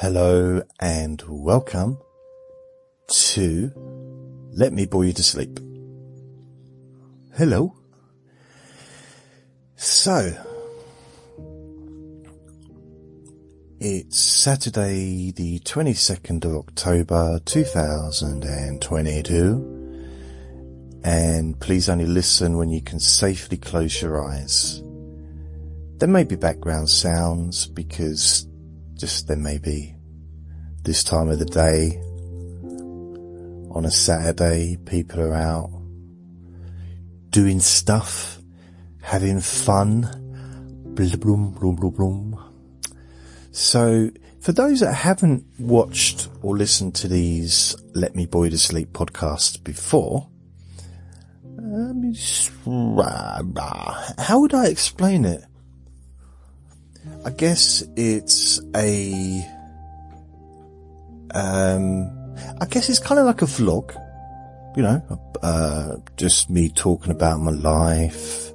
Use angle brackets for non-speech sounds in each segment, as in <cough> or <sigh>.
Hello and welcome to Let Me Bore You to Sleep. Hello. So, it's Saturday the 22nd of October 2022 and please only listen when you can safely close your eyes. There may be background sounds because just there may be this time of the day on a Saturday, people are out doing stuff, having fun, blum, blum, blum, blum. So for those that haven't watched or listened to these Let Me Boy to Sleep podcasts before, um, how would I explain it? I guess it's a, um, I guess it's kind of like a vlog, you know, uh, just me talking about my life,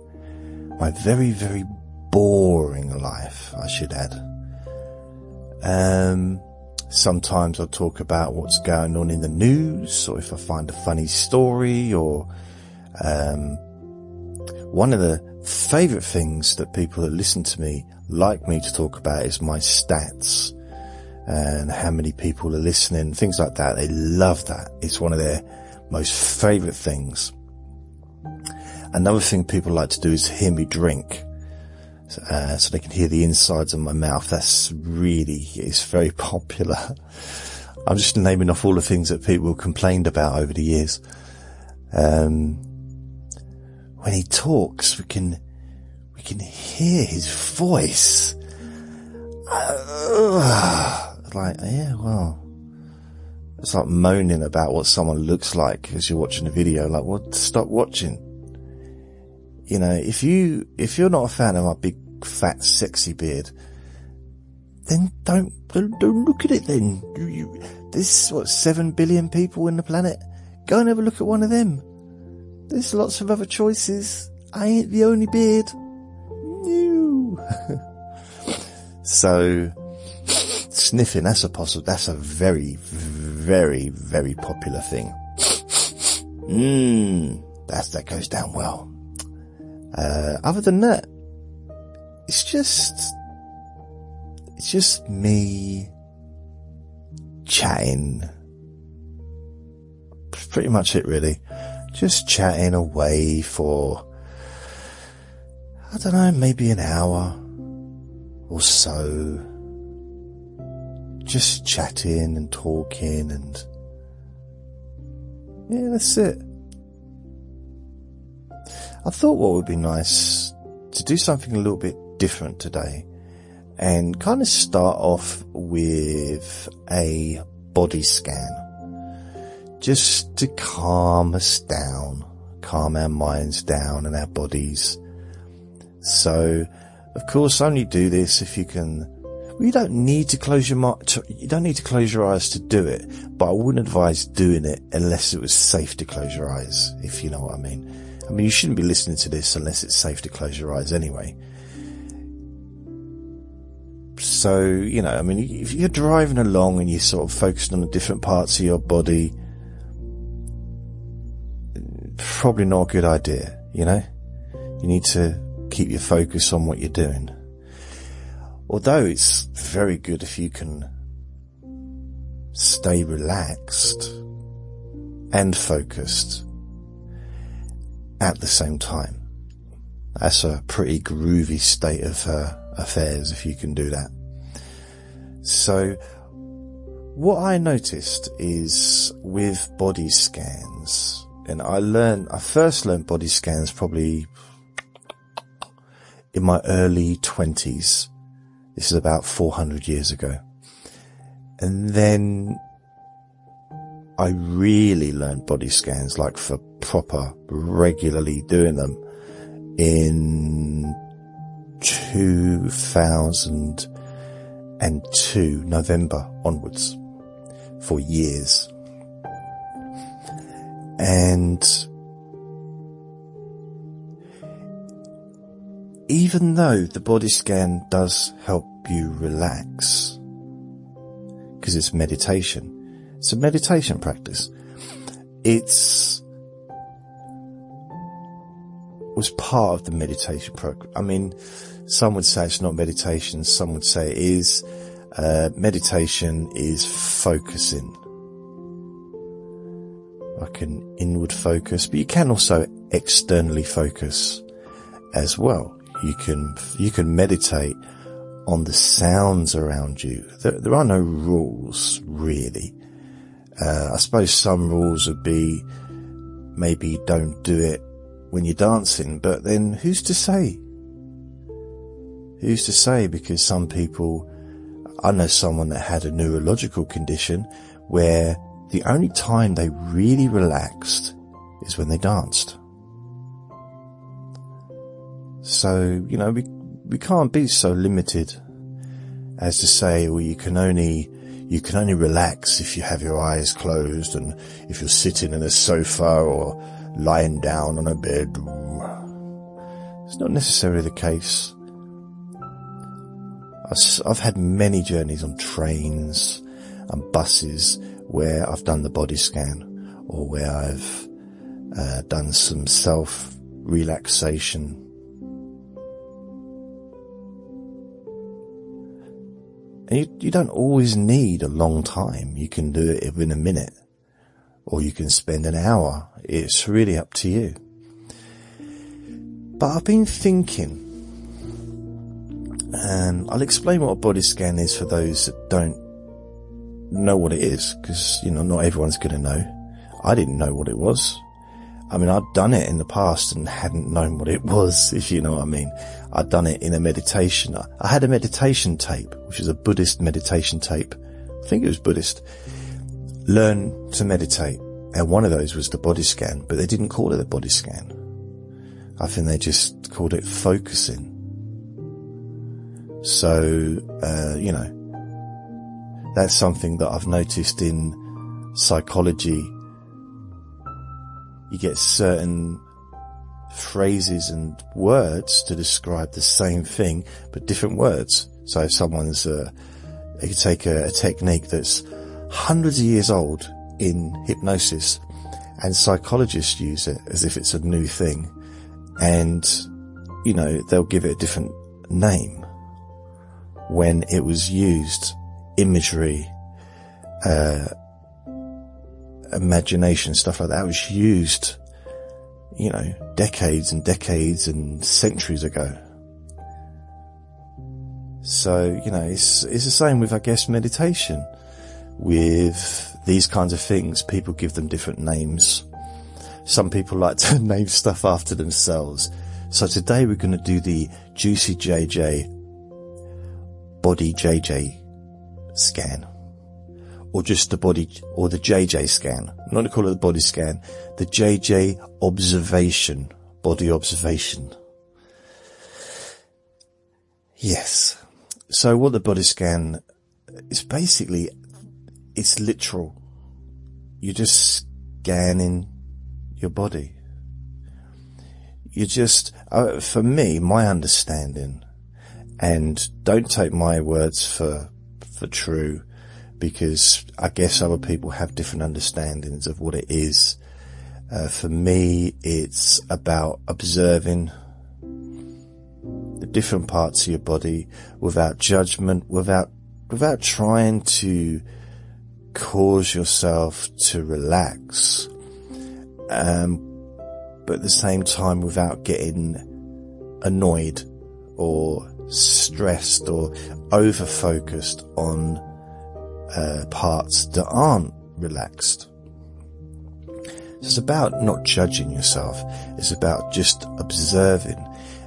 my very, very boring life, I should add. Um, sometimes I'll talk about what's going on in the news or if I find a funny story or, um, one of the favorite things that people that listen to me like me to talk about is my stats and how many people are listening, things like that. They love that. It's one of their most favorite things. Another thing people like to do is hear me drink. Uh, so they can hear the insides of my mouth. That's really, it's very <laughs> popular. I'm just naming off all the things that people complained about over the years. Um, when he talks, we can, we can hear his voice. Uh, like, yeah, well, it's like moaning about what someone looks like as you're watching a video. Like, well, stop watching. You know, if you, if you're not a fan of my big, fat, sexy beard, then don't, don't, don't look at it then. You, you, there's what, seven billion people in the planet? Go and have a look at one of them. There's lots of other choices. I ain't the only beard. <laughs> So, sniffing, that's a possible, that's a very, very, very popular thing. Mmm, that's, that goes down well. Uh, other than that, it's just, it's just me chatting. Pretty much it really just chatting away for, I don't know, maybe an hour or so. Just chatting and talking and yeah, that's it. I thought what would be nice to do something a little bit different today and kind of start off with a body scan just to calm us down, calm our minds down and our bodies. So, of course, only do this if you can. Well, you don't need to close your. You don't need to close your eyes to do it, but I wouldn't advise doing it unless it was safe to close your eyes, if you know what I mean. I mean, you shouldn't be listening to this unless it's safe to close your eyes anyway. So, you know, I mean, if you're driving along and you're sort of focusing on the different parts of your body, probably not a good idea, you know? You need to keep your focus on what you're doing. Although it's very good if you can stay relaxed and focused at the same time. That's a pretty groovy state of uh, affairs if you can do that. So what I noticed is with body scans, and I learned, I first learned body scans probably in my early twenties. This is about 400 years ago. And then I really learned body scans, like for proper, regularly doing them in 2002, November onwards for years. And even though the body scan does help you relax, because it's meditation. It's a meditation practice. It's was part of the meditation program. I mean, some would say it's not meditation. Some would say it is. Uh, meditation is focusing, like an inward focus, but you can also externally focus as well. You can, you can meditate on the sounds around you. There, there are no rules really. Uh, I suppose some rules would be maybe don't do it when you're dancing, but then who's to say? Who's to say? Because some people, I know someone that had a neurological condition where the only time they really relaxed is when they danced. So, you know, we, we can't be so limited as to say, well, you can only, you can only relax if you have your eyes closed and if you're sitting in a sofa or lying down on a bed. It's not necessarily the case. I've had many journeys on trains and buses where I've done the body scan or where I've uh, done some self relaxation. You, you don't always need a long time. You can do it in a minute or you can spend an hour. It's really up to you. But I've been thinking, and I'll explain what a body scan is for those that don't know what it is, because, you know, not everyone's going to know. I didn't know what it was. I mean, I'd done it in the past and hadn't known what it <laughs> was, if you know what I mean. I'd done it in a meditation. I had a meditation tape, which is a Buddhist meditation tape. I think it was Buddhist learn to meditate. And one of those was the body scan, but they didn't call it a body scan. I think they just called it focusing. So, uh, you know, that's something that I've noticed in psychology. You get certain phrases and words to describe the same thing, but different words. So if someone's, uh, you could take a, a technique that's hundreds of years old in hypnosis and psychologists use it as if it's a new thing. And, you know, they'll give it a different name when it was used imagery, uh, imagination, stuff like that was used, you know, decades and decades and centuries ago. So, you know, it's, it's the same with, I guess, meditation with these kinds of things, people give them different names. Some people like to <laughs> name stuff after themselves. So today we're going to do the Juicy JJ Body JJ scan. Or just the body, or the JJ scan. I'm not going to call it the body scan. The JJ observation. Body observation. Yes. So what the body scan is basically it's literal. You're just scanning your body. You're just, uh, for me, my understanding, and don't take my words for, for true, because I guess other people have different understandings of what it is. Uh, for me, it's about observing the different parts of your body without judgment, without, without trying to cause yourself to relax, um, but at the same time without getting annoyed or stressed or over focused on uh, parts that aren't relaxed. It's about not judging yourself. It's about just observing.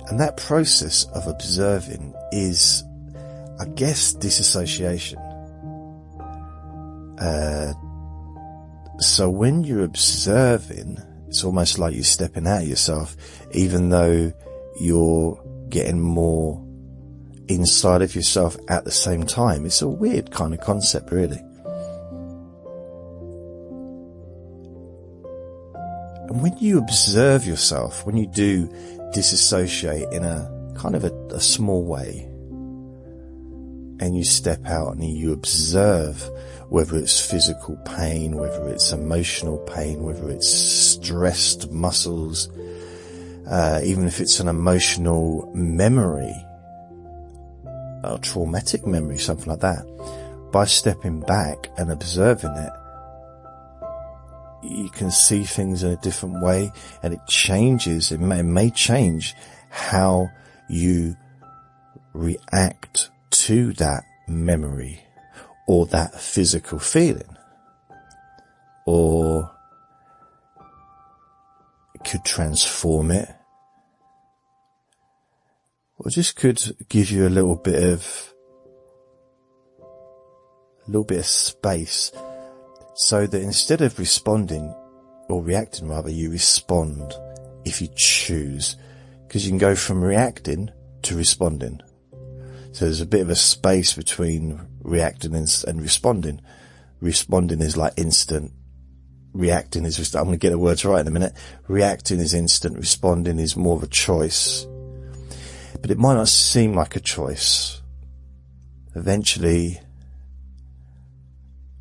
And that process of observing is, I guess, disassociation. Uh, so when you're observing, it's almost like you're stepping out of yourself, even though you're getting more inside of yourself at the same time. It's a weird kind of concept, really. And when you observe yourself, when you do disassociate in a kind of a, a small way, and you step out and you observe whether it's physical pain, whether it's emotional pain, whether it's stressed muscles, uh, even if it's an emotional memory, a traumatic memory, something like that, by stepping back and observing it, you can see things in a different way and it changes, it may, it may change how you react to that memory or that physical feeling. Or it could transform it or just could give you a little bit of a little bit of space so that instead of responding or reacting rather, you respond if you choose because you can go from reacting to responding. So there's a bit of a space between reacting and, and responding. Responding is like instant. Reacting is I'm going to get the words right in a minute. Reacting is instant. Responding is more of a choice. But it might not seem like a choice. Eventually,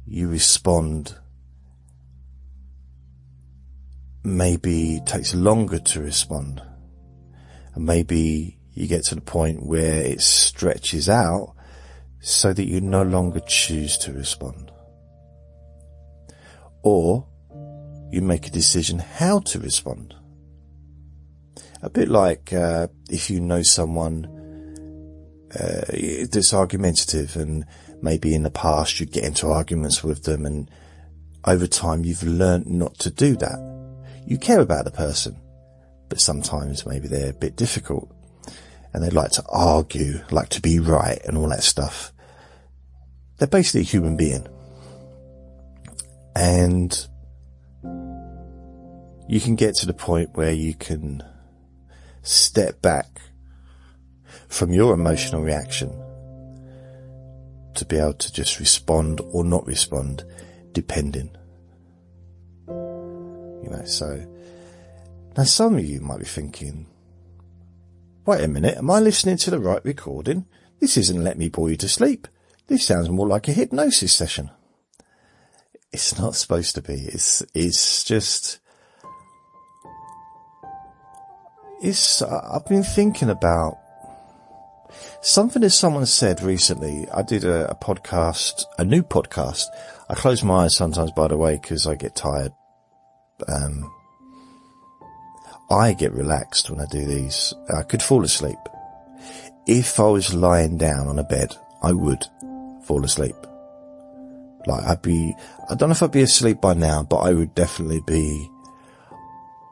you respond. Maybe it takes longer to respond. And maybe you get to the point where it stretches out so that you no longer choose to respond. Or you make a decision how to respond. A bit like uh, if you know someone uh, that's argumentative and maybe in the past you'd get into arguments with them and over time you've learned not to do that. You care about the person, but sometimes maybe they're a bit difficult and they like to argue, like to be right and all that stuff. They're basically a human being. And you can get to the point where you can step back from your emotional reaction to be able to just respond or not respond depending. You know, so now some of you might be thinking, Wait a minute, am I listening to the right recording? This isn't Let Me Bore You to Sleep. This sounds more like a hypnosis session. It's not supposed to be. It's, it's just, uh, I've been thinking about something that someone said recently. I did a, a podcast, a new podcast. I close my eyes sometimes, by the way, because I get tired. Um, I get relaxed when I do these. I could fall asleep. If I was lying down on a bed, I would fall asleep. Like I'd be, I don't know if I'd be asleep by now, but I would definitely be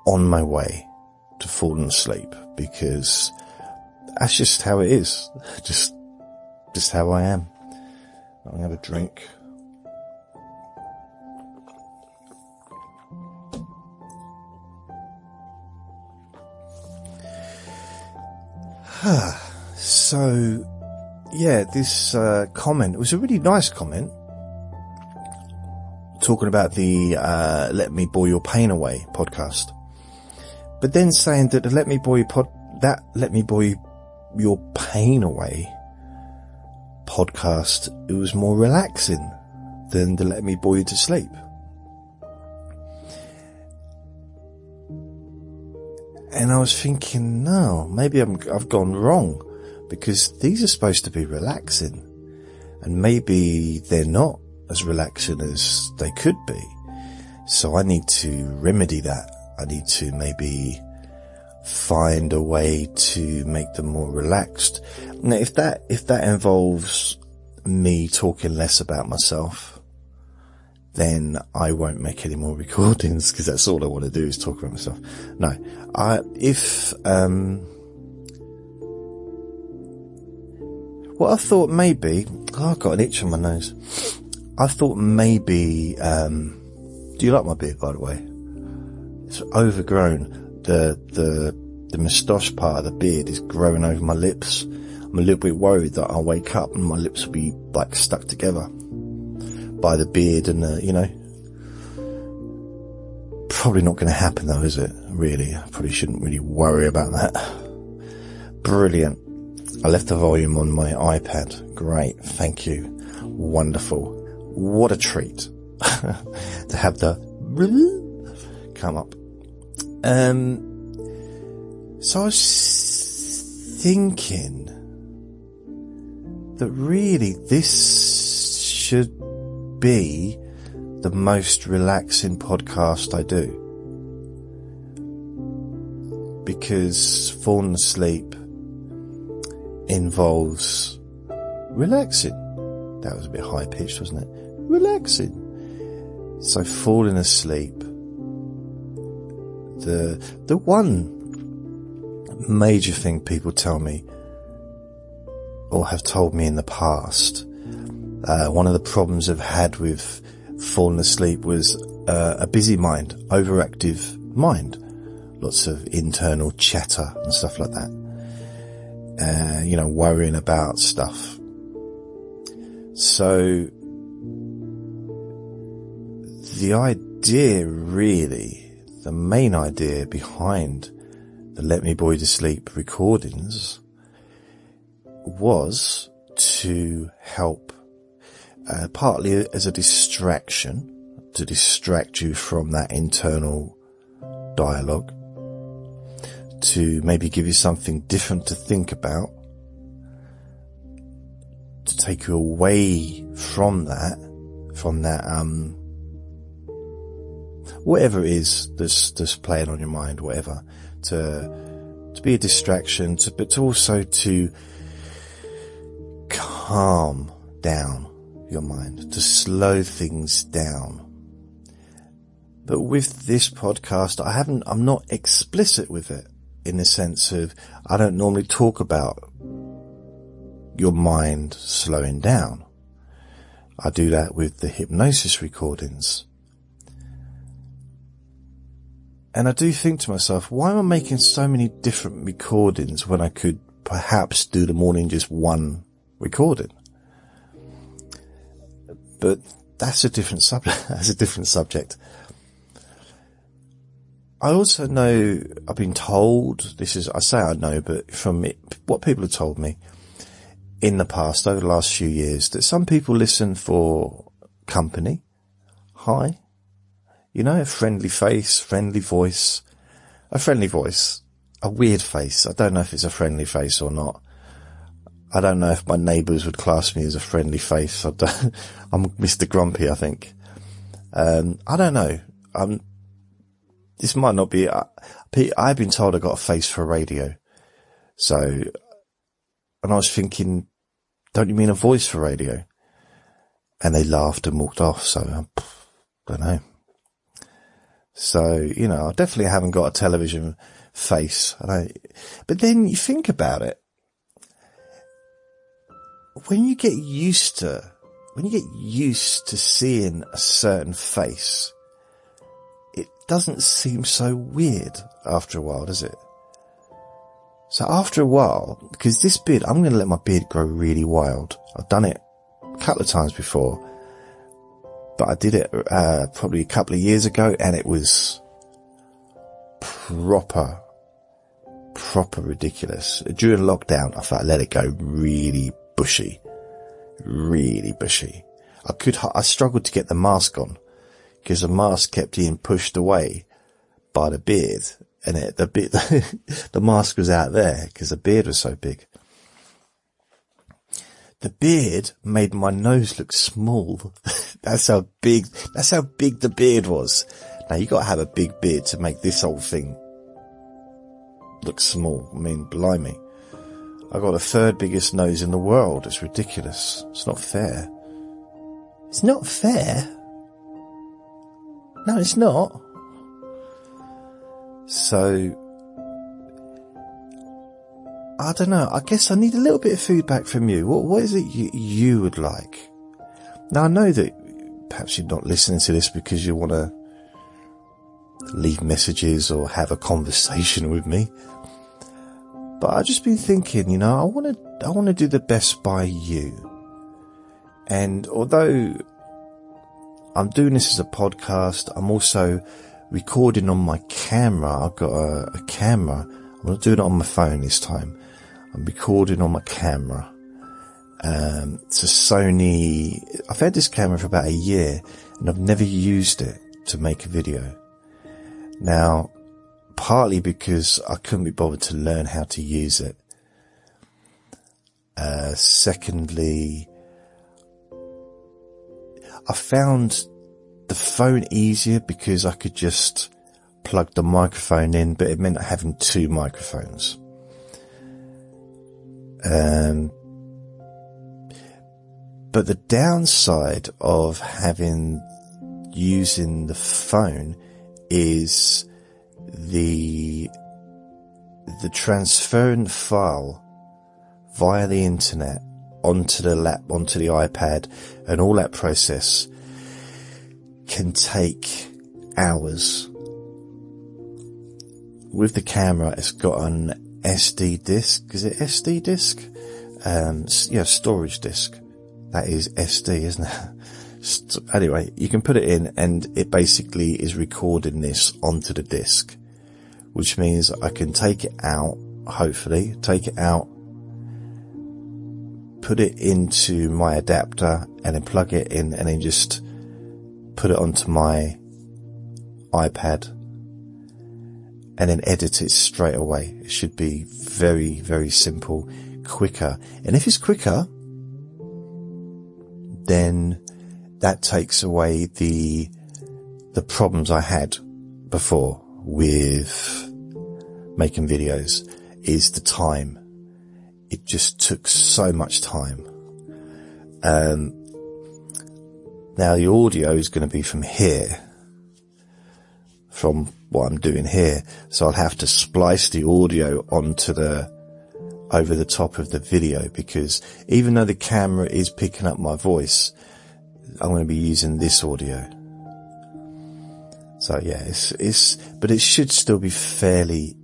on my way to falling asleep because that's just how it is. Just, just how I am. I'm gonna have a drink. <sighs> so, yeah, this uh, comment was a really nice comment talking about the uh, Let Me Bore Your Pain Away podcast. But then saying that Let Me boy pod, that Let Me you, Your Pain Away podcast, it was more relaxing than the Let Me Bore You to Sleep. And I was thinking, no, maybe i have gone wrong because these are supposed to be relaxing and maybe they're not as relaxing as they could be. So I need to remedy that. I need to maybe find a way to make them more relaxed. Now, if that, if that involves me talking less about myself, then I won't make any more <laughs> recordings because that's all I want to do is talk about myself. No, I, if, um, what I thought maybe, oh, I've got an itch on my nose. I thought maybe, um, do you like my beard, by the way? It's overgrown. The, the, the moustache part of the beard is growing over my lips. I'm a little bit worried that I'll wake up and my lips will be like stuck together by the beard and the, you know. Probably not going to happen though, is it? Really, I probably shouldn't really worry about that. Brilliant. I left the volume on my iPad. Great. Thank you. Wonderful. what a treat <laughs> to have the <laughs> come up. Um, so I was thinking that really this should be the most relaxing podcast I do. Because falling asleep involves relaxing. That was a bit high pitched, wasn't it? Relaxing. So falling asleep. The, the one major thing people tell me or have told me in the past, uh, one of the problems I've had with falling asleep was uh, a busy mind, overactive mind, lots of internal chatter and stuff like that. Uh, you know, worrying about stuff. So the idea really, the main idea behind the Let Me You to Sleep recordings was to help, uh, partly as a distraction, to distract you from that internal dialogue, to maybe give you something different to think about, to take you away from that, from that, um, whatever it is that's, that's playing on your mind, whatever, to, to be a distraction, to, but also to calm down your mind, to slow things down. But with this podcast, I haven't, I'm not explicit with it in the sense of I don't normally talk about your mind slowing down. I do that with the hypnosis recordings. And I do think to myself, why am I making so many different recordings when I could perhaps do them all in just one recording? But that's a different subject. <laughs> that's a different subject. I also know, I've been told, this is, I say I know, but from it, what people have told me in the past, over the last few years, that some people listen for company. Hi. You know, a friendly face, friendly voice, a friendly voice, a weird face. I don't know if it's a friendly face or not. I don't know if my neighbours would class me as a friendly face. I am <laughs> Mr. Grumpy, I think. Um, I don't know. I'm this might not be, uh, I've been told I got a face for radio. So, and I was thinking, don't you mean a voice for radio? And they laughed and walked off. So, I um, don't know. So, you know, I definitely haven't got a television face. I but then you think about it. When you get used to, when you get used to seeing a certain face, it doesn't seem so weird after a while, does it? So after a while, because this beard, I'm going to let my beard grow really wild. I've done it a couple of times before, but I did it uh, probably a couple of years ago, and it was proper, proper ridiculous. During lockdown, I thought I let it go really bushy, really bushy. I could, I struggled to get the mask on because the mask kept being pushed away by the beard and it, the bit, <laughs> the mask was out there because the beard was so big. The beard made my nose look small. <laughs> that's how big, that's how big the beard was. Now you gotta have a big beard to make this whole thing look small. I mean, blimey. I got the third biggest nose in the world. It's ridiculous. It's not fair. It's not fair. No, it's not. So, I don't know. I guess I need a little bit of feedback from you. What, what is it you, you would like? Now I know that perhaps you're not listening to this because you want to leave messages or have a conversation with me. But I've just been thinking, you know, I want to, I want to do the best by you. And although I'm doing this as a podcast. I'm also recording on my camera. I've got a, a camera. I'm not doing it on my phone this time. I'm recording on my camera. Um, it's a Sony. I've had this camera for about a year and I've never used it to make a video. Now, partly because I couldn't be bothered to learn how to use it. Uh, secondly, I found the phone easier because I could just plug the microphone in, but it meant having two microphones. Um, but the downside of having using the phone is the the transferring file via the internet onto the lap onto the iPad and all that process can take hours. With the camera, it's got an SD disk. Is it SD disk? Um, yeah, storage disk. That is SD, isn't it? <laughs> anyway, you can put it in and it basically is recording this onto the disk, which means I can take it out, hopefully, take it out, put it into my adapter and then plug it in and then just put it onto my iPad and then edit it straight away. It should be very, very simple, quicker. And if it's quicker, then that takes away the, the problems I had before with making videos is the time. It just took so much time. Um, now the audio is going to be from here, from what I'm doing here. So I'll have to splice the audio onto the, over the top of the video because even though the camera is picking up my voice, I'm going to be using this audio. So yeah, it's, it's, but it should still be fairly,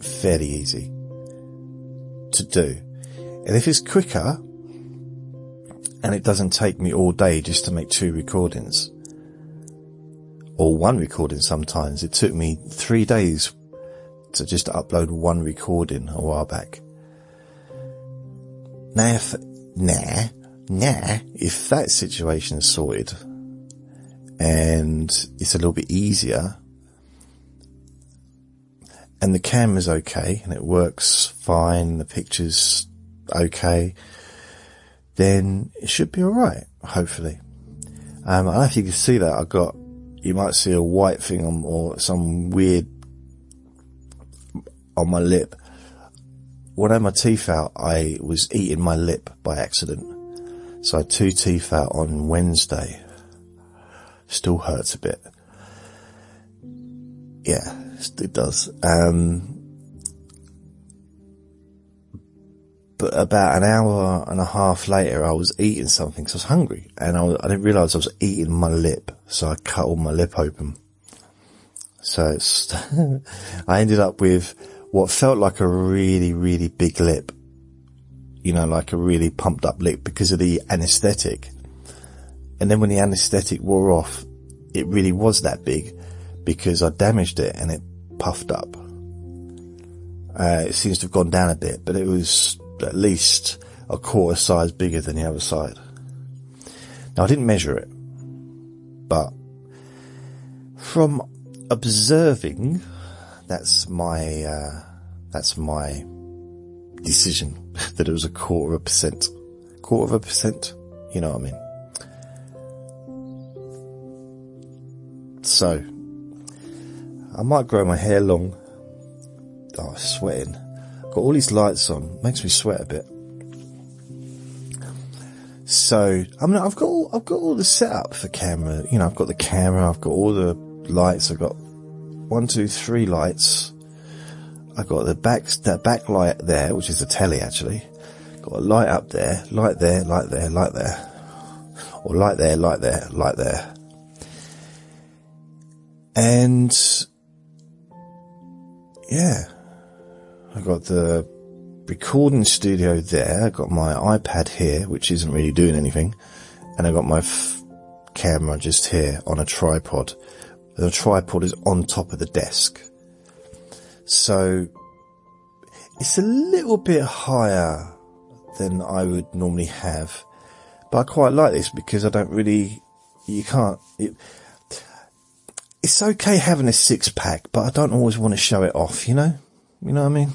fairly easy to do. And if it's quicker and it doesn't take me all day just to make two recordings or one recording sometimes, it took me three days to just upload one recording a while back. Now, if, nah, nah, if that situation is sorted and it's a little bit easier and the camera's okay and it works fine, the picture's okay, then it should be alright, hopefully. Um, I don't know if you can see that. I've got, you might see a white thing on, or some weird on my lip when I had my teeth out, I was eating my lip by accident. So I had two teeth out on Wednesday. Still hurts a bit. Yeah, it does. Um, but about an hour and a half later, I was eating something, so I was hungry, and I, I didn't realise I was eating my lip, so I cut all my lip open. So <laughs> I ended up with what felt like a really, really big lip. You know, like a really pumped up lip because of the anesthetic. And then when the anesthetic wore off, it really was that big because I damaged it and it puffed up. Uh, it seems to have gone down a bit, but it was at least a quarter size bigger than the other side. Now I didn't measure it, but from observing that's my, uh, that's my decision <laughs> that it was a quarter of a percent. Quarter of a percent, you know what I mean? So, I might grow my hair long. Oh, sweating. Got all these lights on. Makes me sweat a bit. So, I mean, I've got all, I've got all the setup for camera. You know, I've got the camera, I've got all the lights, I've got one, two, three lights. I've got the back, that back light there, which is a telly actually. Got a light up there, light there, light there, light there. Or light there, light there, light there. And yeah, I got the recording studio there. I got my iPad here, which isn't really doing anything. And I got my f- camera just here on a tripod the tripod is on top of the desk. So it's a little bit higher than I would normally have. But I quite like this because I don't really, you can't, it, it's okay having a six pack, but I don't always want to show it off, you know? You know what I mean?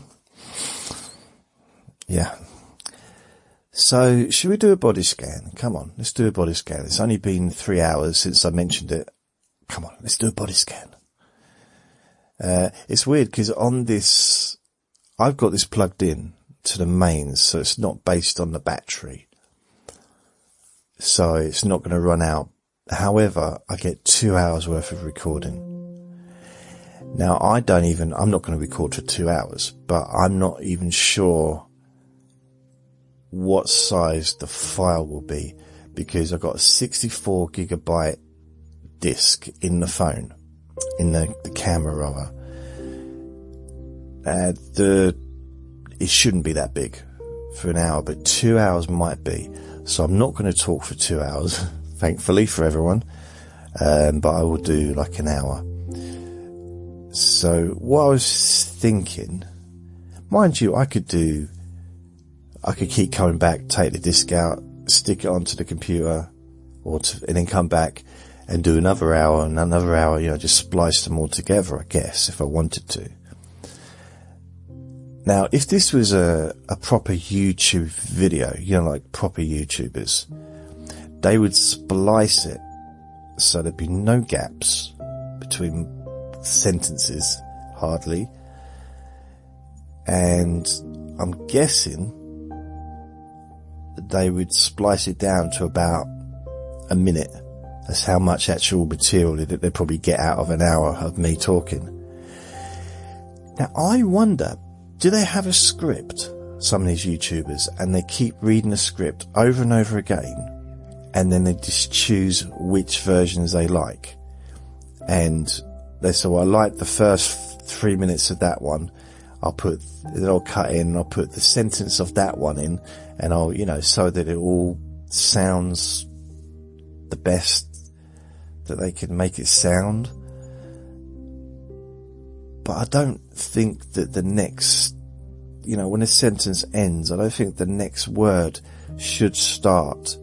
Yeah. So, should we do a body scan? Come on, let's do a body scan. It's only been three hours since I mentioned it. Come on, let's do a body scan. Uh, it's weird because on this, I've got this plugged in to the mains, so it's not based on the battery. So it's not going to run out. However, I get two hours worth of recording. Now I don't even, I'm not going to record for two hours, but I'm not even sure what size the file will be because I've got a 64 gigabyte disk in the phone, in the, the camera rather. Uh, the, it shouldn't be that big for an hour, but two hours might be. So I'm not going to talk for two hours, <laughs> thankfully for everyone. Um, but I will do like an hour. So what I was thinking, mind you, I could do, I could keep coming back, take the disc out, stick it onto the computer, or to, and then come back and do another hour and another hour, you know, just splice them all together, I guess, if I wanted to. Now, if this was a, a proper YouTube video, you know, like proper YouTubers, they would splice it so there'd be no gaps between sentences, hardly. And I'm guessing that they would splice it down to about a minute. That's how much actual material that they probably get out of an hour of me talking. Now I wonder, do they have a script, some of these YouTubers, and they keep reading the script over and over again, and then they just choose which versions they like. And they well, I like the first three minutes of that one. I'll put, then I'll cut in, I'll put the sentence of that one in, and I'll, you know, so that it all sounds the best that they can make it sound. But I don't think that the next, you know, when a sentence ends, I don't think the next word should start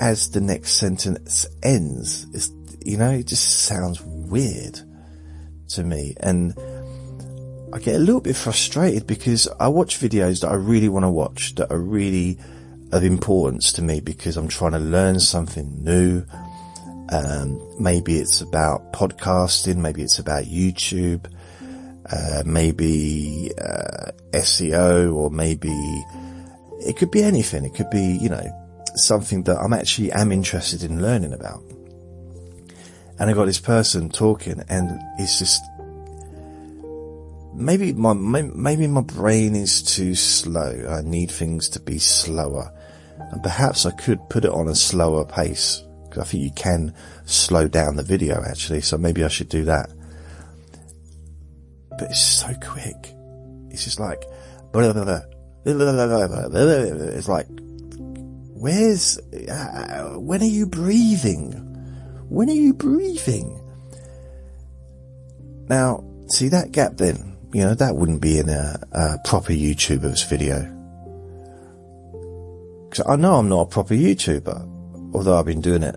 as the next sentence ends. It's, you know, it just sounds weird to me. And I get a little bit frustrated because I watch videos that I really want to watch that are really of importance to me because I'm trying to learn something new. Um, maybe it's about podcasting, maybe it's about YouTube, uh, maybe uh, SEO, or maybe it could be anything. It could be, you know, something that I'm actually am interested in learning about. And I got this person talking, and it's just maybe my maybe my brain is too slow. I need things to be slower, and perhaps I could put it on a slower pace I think you can slow down the video actually, so maybe I should do that. But it's so quick. It's just like, it's like, where's, uh, when are you breathing? When are you breathing? Now, see that gap then, you know, that wouldn't be in a, a proper YouTuber's video. Cause I know I'm not a proper YouTuber although I've been doing it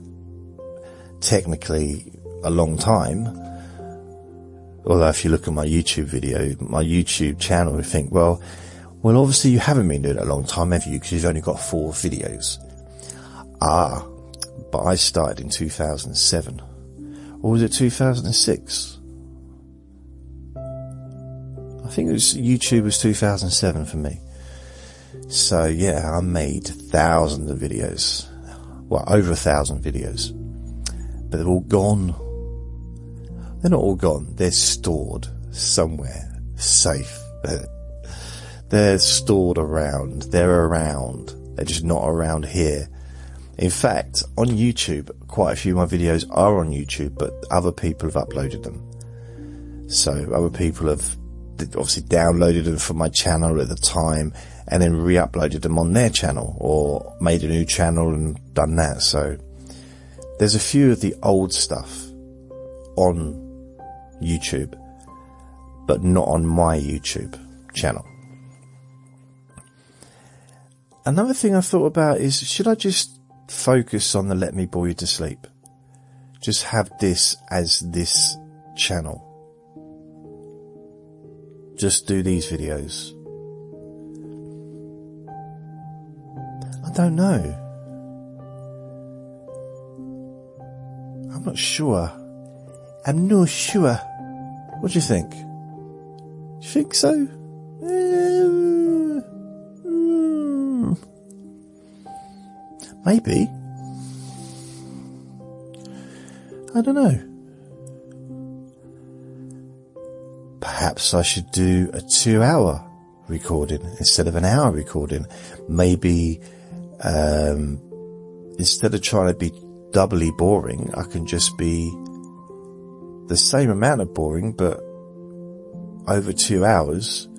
technically a long time, although if you look at my YouTube video, my YouTube channel, you think, well, well, obviously you haven't been doing it a long time, have you? Because you've only got four videos. Ah, but I started in 2007. Or was it 2006? I think it was YouTube was 2007 for me. So yeah, I made thousands of videos well, over a thousand videos, but they're all gone. They're not all gone. They're stored somewhere safe. They're stored around. They're around. They're just not around here. In fact, on YouTube, quite a few of my videos are on YouTube, but other people have uploaded them. So other people have obviously downloaded them from my channel at the time and then re-uploaded them on their channel or made a new channel and done that. So there's a few of the old stuff on YouTube, but not on my YouTube channel. another thing I thought about is should I just focus on the let me bore you to sleep? Just have this as this channel. Just do these videos. I don't know. I'm not sure. I'm not sure. What do you think? Do you think so? Uh, maybe. I don't know. Perhaps I should do a two hour recording instead of an hour recording. Maybe, um, instead of trying to be doubly boring, I can just be the same amount of boring, but over two hours,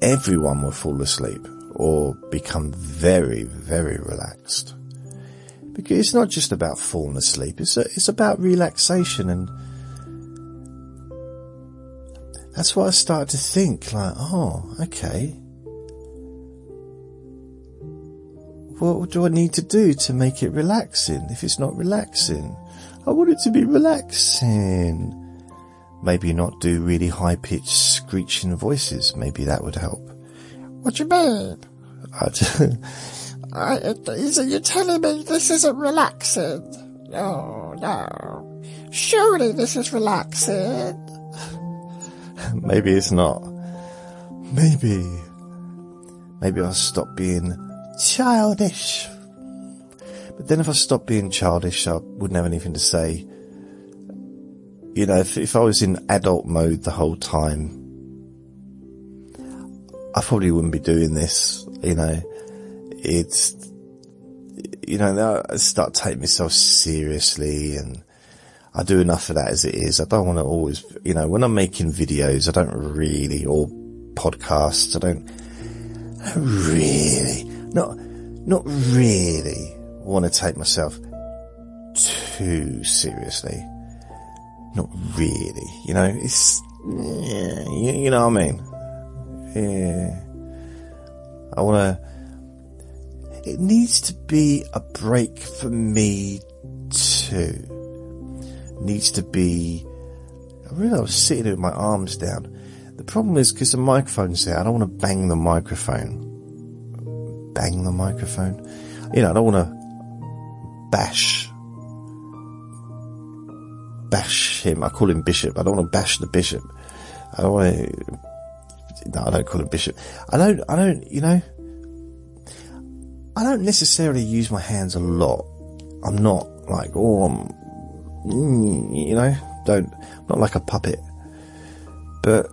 everyone will fall asleep or become very, very relaxed. Because it's not just about falling asleep, it's, a, it's about relaxation and that's what I started to think like, oh, okay. What do I need to do to make it relaxing if it's not relaxing? I want it to be relaxing. Maybe not do really high pitched screeching voices. Maybe that would help. What you mean? I, so <laughs> you're telling me this isn't relaxing? No, no. Surely this is relaxing. <laughs> Maybe it's not. Maybe. Maybe I'll stop being childish. But then if I stop being childish, I wouldn't have anything to say. You know, if, if I was in adult mode the whole time, I probably wouldn't be doing this. You know, it's, you know, I start taking myself seriously and I do enough of that as it is. I don't want to always, you know, when I'm making videos, I don't really, or podcasts, I don't, I really, not, not really want to take myself too seriously. Not really, you know, it's, yeah, you, you know what I mean? Yeah. I want to, it needs to be a break for me too. needs to be, I really I was sitting with my arms down. The problem is because the microphone's there, I don't want to bang the microphone. Bang the microphone? You know, I don't want to bash bash him. I call him Bishop. I don't want to bash the Bishop. I don't want to. No, I don't call him Bishop. I don't. I don't. You know. I don't necessarily use my hands a lot. I'm not like oh, I'm, mm, you know, don't not like a puppet. But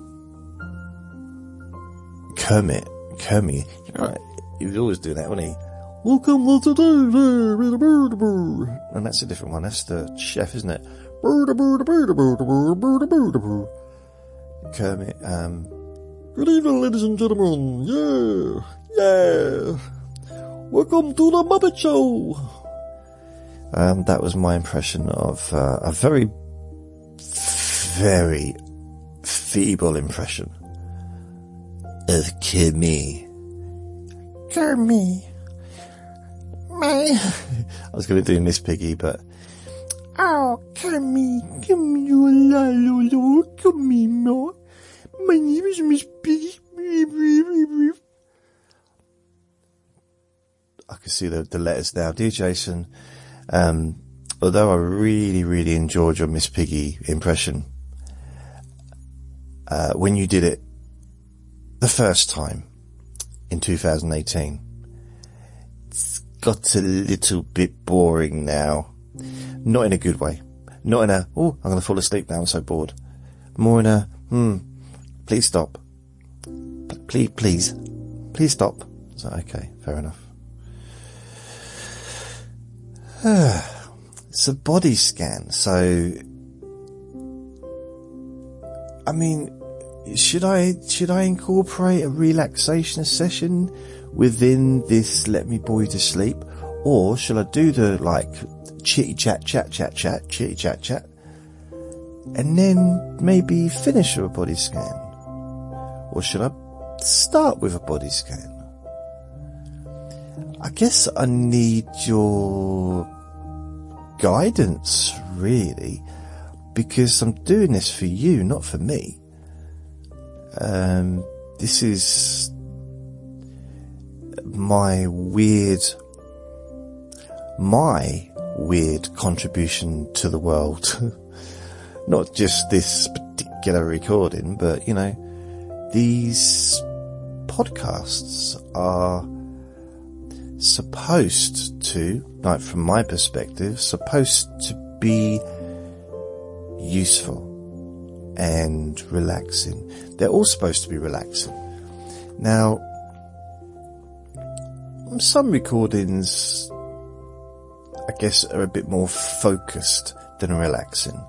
Kermit, Kermit, you know, he was always doing that, wasn't he? Welcome to the and that's a different one. That's the chef, isn't it? Kermit, um, good evening, ladies and gentlemen. Yeah, yeah. Welcome to the Muppet Show. Um, that was my impression of uh, a very, very feeble impression of Kermit. Kermit. Me. I was going to do Miss Piggy, but Oh, come here, come here, la la la, come here, ma. My name is Miss Piggy. I can see the, the letters now. Dear Jason, um, although I really, really enjoyed your Miss Piggy impression, uh, when you did it the first time in 2018, it's got a little bit boring now. Not in a good way. Not in a, oh, I'm going to fall asleep now, I'm so bored. More in a, hmm, please stop. Please, please, please stop. So, okay, fair enough. <sighs> it's a body scan, so, I mean, should I, should I incorporate a relaxation session within this let me you to sleep? Or should I do the, like, chitty chat, chat, chat, chat, chitty chat, chat, and then maybe finish with a body scan? Or should I start with a body scan? I guess I need your guidance, really, because I'm doing this for you, not for me. Um, this is my weird, my weird contribution to the world. <laughs> not just this particular recording, but you know, these podcasts are supposed to, like from my perspective, supposed to be useful and relaxing. They're all supposed to be relaxing. Now, some recordings, I guess, are a bit more focused than relaxing.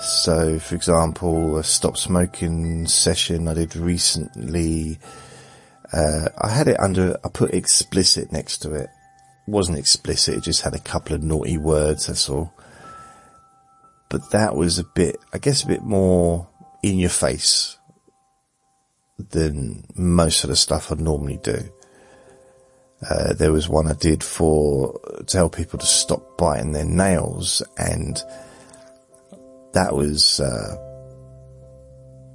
So, for example, a stop smoking session I did recently, uh, I had it under, I put explicit next to it. it. wasn't explicit, it just had a couple of naughty words, that's all. But that was a bit, I guess a bit more in your face than most of the stuff I normally do. Uh, there was one I did for, to tell people to stop biting their nails and that was, uh,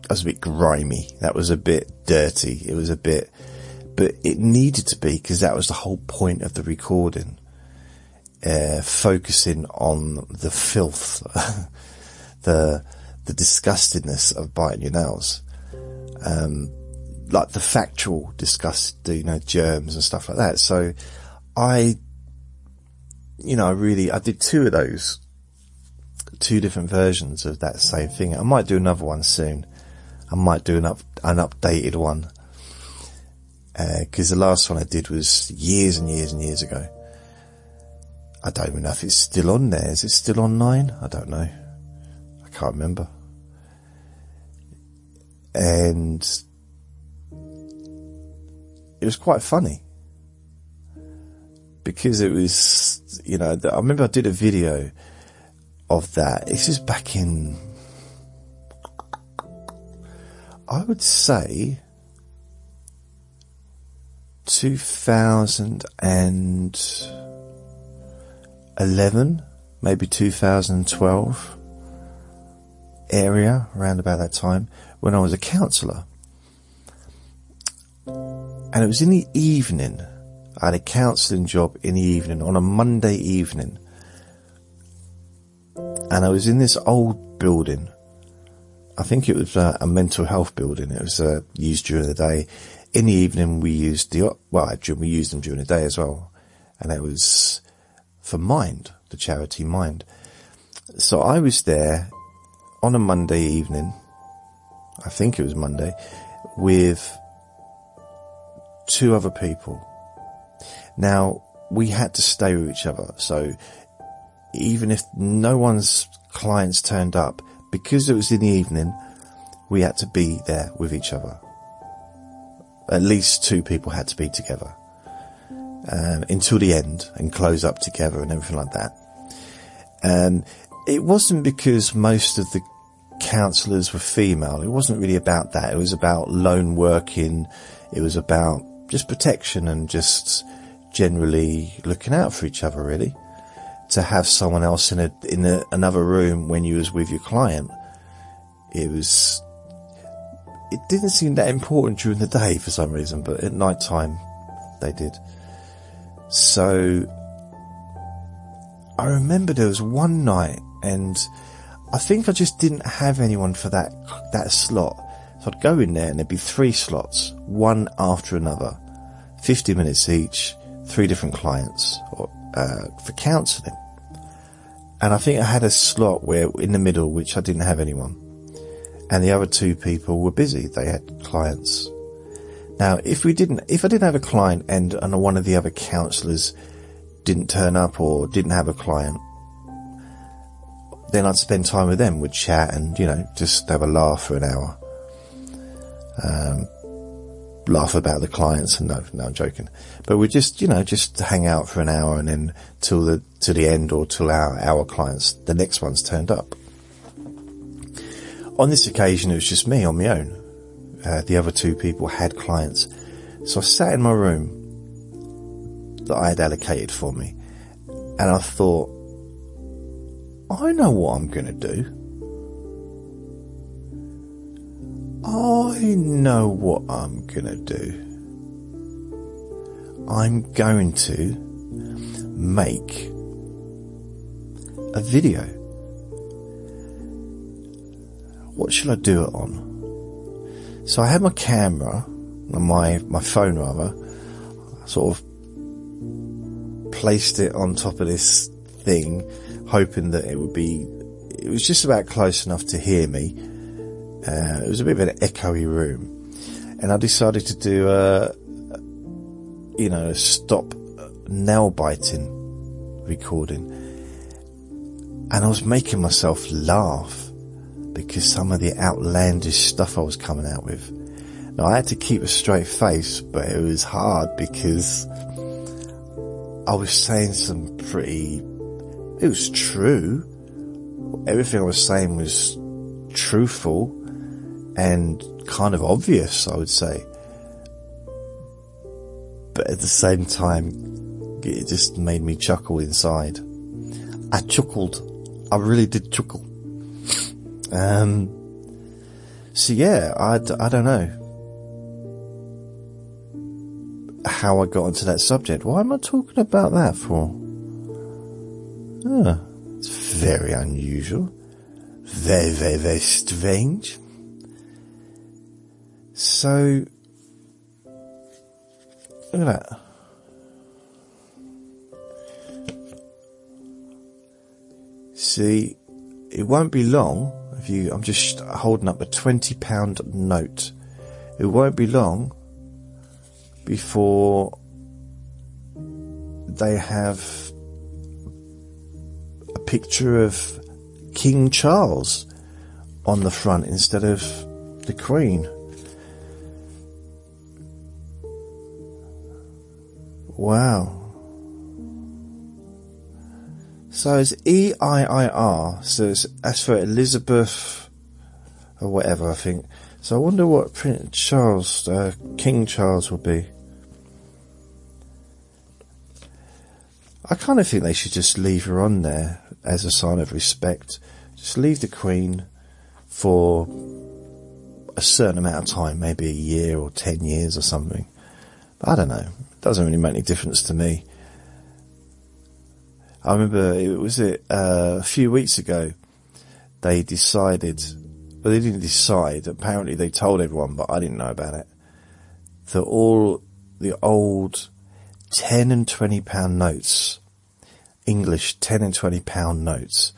that was a bit grimy. That was a bit dirty. It was a bit, but it needed to be because that was the whole point of the recording. Uh, focusing on the filth, <laughs> the, the disgustingness of biting your nails. Um, like the factual disgust, you know, germs and stuff like that. So I, you know, I really, I did two of those two different versions of that same thing. I might do another one soon. I might do an up, an updated one. Uh, cause the last one I did was years and years and years ago. I don't even know if it's still on there. Is it still online? I don't know. I can't remember. And it was quite funny because it was, you know, I remember I did a video of that. This is back in, I would say, 2011, maybe 2012 area, around about that time, when I was a counsellor. And it was in the evening. I had a counselling job in the evening, on a Monday evening and I was in this old building. I think it was a, a mental health building. It was uh, used during the day. In the evening, we used the well, we used them during the day as well, and it was for Mind, the charity Mind. So I was there on a Monday evening. I think it was Monday with two other people. Now we had to stay with each other, so even if no one's clients turned up, because it was in the evening, we had to be there with each other. At least two people had to be together um, until the end and close up together and everything like that. And it wasn't because most of the counsellors were female. It wasn't really about that. It was about lone working. It was about just protection and just generally looking out for each other, really to have someone else in a in a, another room when you was with your client. It was. It didn't seem that important during the day for some reason, but at night time, they did. So I remember there was one night, and I think I just didn't have anyone for that that slot. So I'd go in there, and there'd be three slots, one after another, fifty minutes each, three different clients or, uh, for counselling. And I think I had a slot where in the middle, which I didn't have anyone. And the other two people were busy. They had clients. Now, if we didn't, if I didn't have a client and, and one of the other counsellors didn't turn up or didn't have a client, then I'd spend time with them, would chat and, you know, just have a laugh for an hour. Um, laugh about the clients and no, no, I'm joking. But we just, you know, just hang out for an hour and then till the, to the end or till our, our clients, the next one's turned up. On this occasion, it was just me on my own. uh, the other two people had clients. So I sat in my room that I had allocated for me and I thought, I know what I'm going to do. I know what I'm going to do. I'm going to make a video. What shall I do it on? So I had my camera, my, my phone rather, sort of placed it on top of this thing, hoping that it would be, it was just about close enough to hear me. Uh, it was a bit of an echoey room. And I decided to do a, you know, stop nail biting recording. And I was making myself laugh because some of the outlandish stuff I was coming out with. Now I had to keep a straight face, but it was hard because I was saying some pretty, it was true. Everything I was saying was truthful and kind of obvious, I would say. But at the same time, it just made me chuckle inside. I chuckled. I really did chuckle. Um, so yeah, I, I don't know how I got onto that subject. Why am I talking about that for? Oh, it's very unusual. Very, very, very strange. So, look at that. See, it won't be long if you, I'm just holding up a 20 pound note. It won't be long before they have a picture of King Charles on the front instead of the Queen. Wow. So it's E I I R. So it's as for Elizabeth or whatever, I think. So I wonder what Prince Charles, uh, King Charles will be. I kind of think they should just leave her on there as a sign of respect. Just leave the Queen for a certain amount of time, maybe a year or ten years or something. But I don't know. Doesn't really make any difference to me. I remember it was it uh, a few weeks ago. They decided, but they didn't decide. Apparently, they told everyone, but I didn't know about it. That all the old ten and twenty pound notes, English ten and twenty pound notes,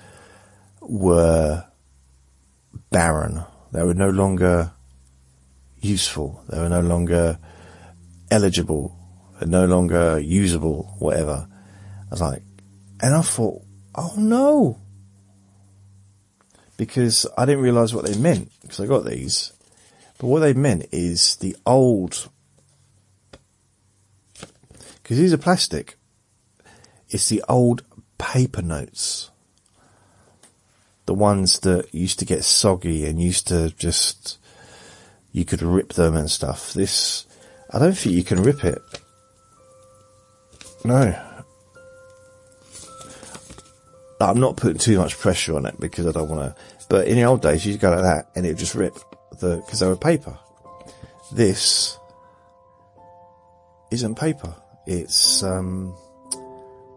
were barren. They were no longer useful. They were no longer eligible, no longer usable, whatever. I was like, and I thought, oh no. Because I didn't realize what they meant, because I got these. But what they meant is the old, because these are plastic. It's the old paper notes. The ones that used to get soggy and used to just, you could rip them and stuff. This, I don't think you can rip it. No. I'm not putting too much pressure on it because I don't want to. But in the old days, you'd go like that and it would just rip the because they were paper. This isn't paper. It's um,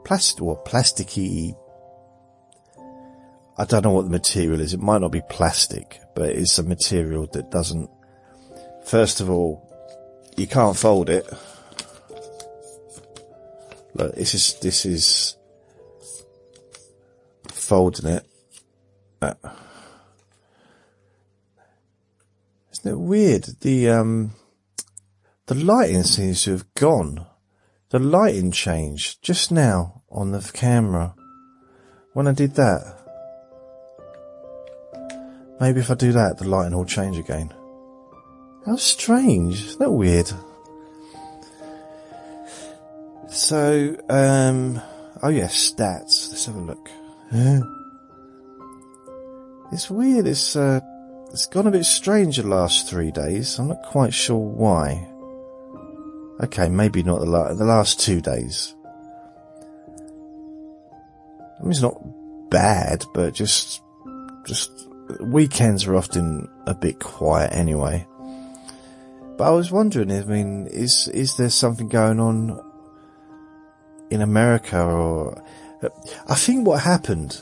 plastic or plasticky. I don't know what the material is. It might not be plastic, but it's a material that doesn't. First of all, you can't fold it. Look, this is this is folding it. Uh, isn't it weird? The um, the lighting seems to have gone. The lighting changed just now on the camera when I did that. Maybe if I do that, the lighting will change again. How strange. Isn't that weird? So, um, oh yeah, stats. Let's have a look. Yeah. It's weird. It's uh, it's gone a bit strange the last three days. I'm not quite sure why. Okay, maybe not the, la- the last two days. I mean, it's not bad, but just, just weekends are often a bit quiet anyway. But I was wondering, I mean, is, is there something going on in America or, uh, I think what happened,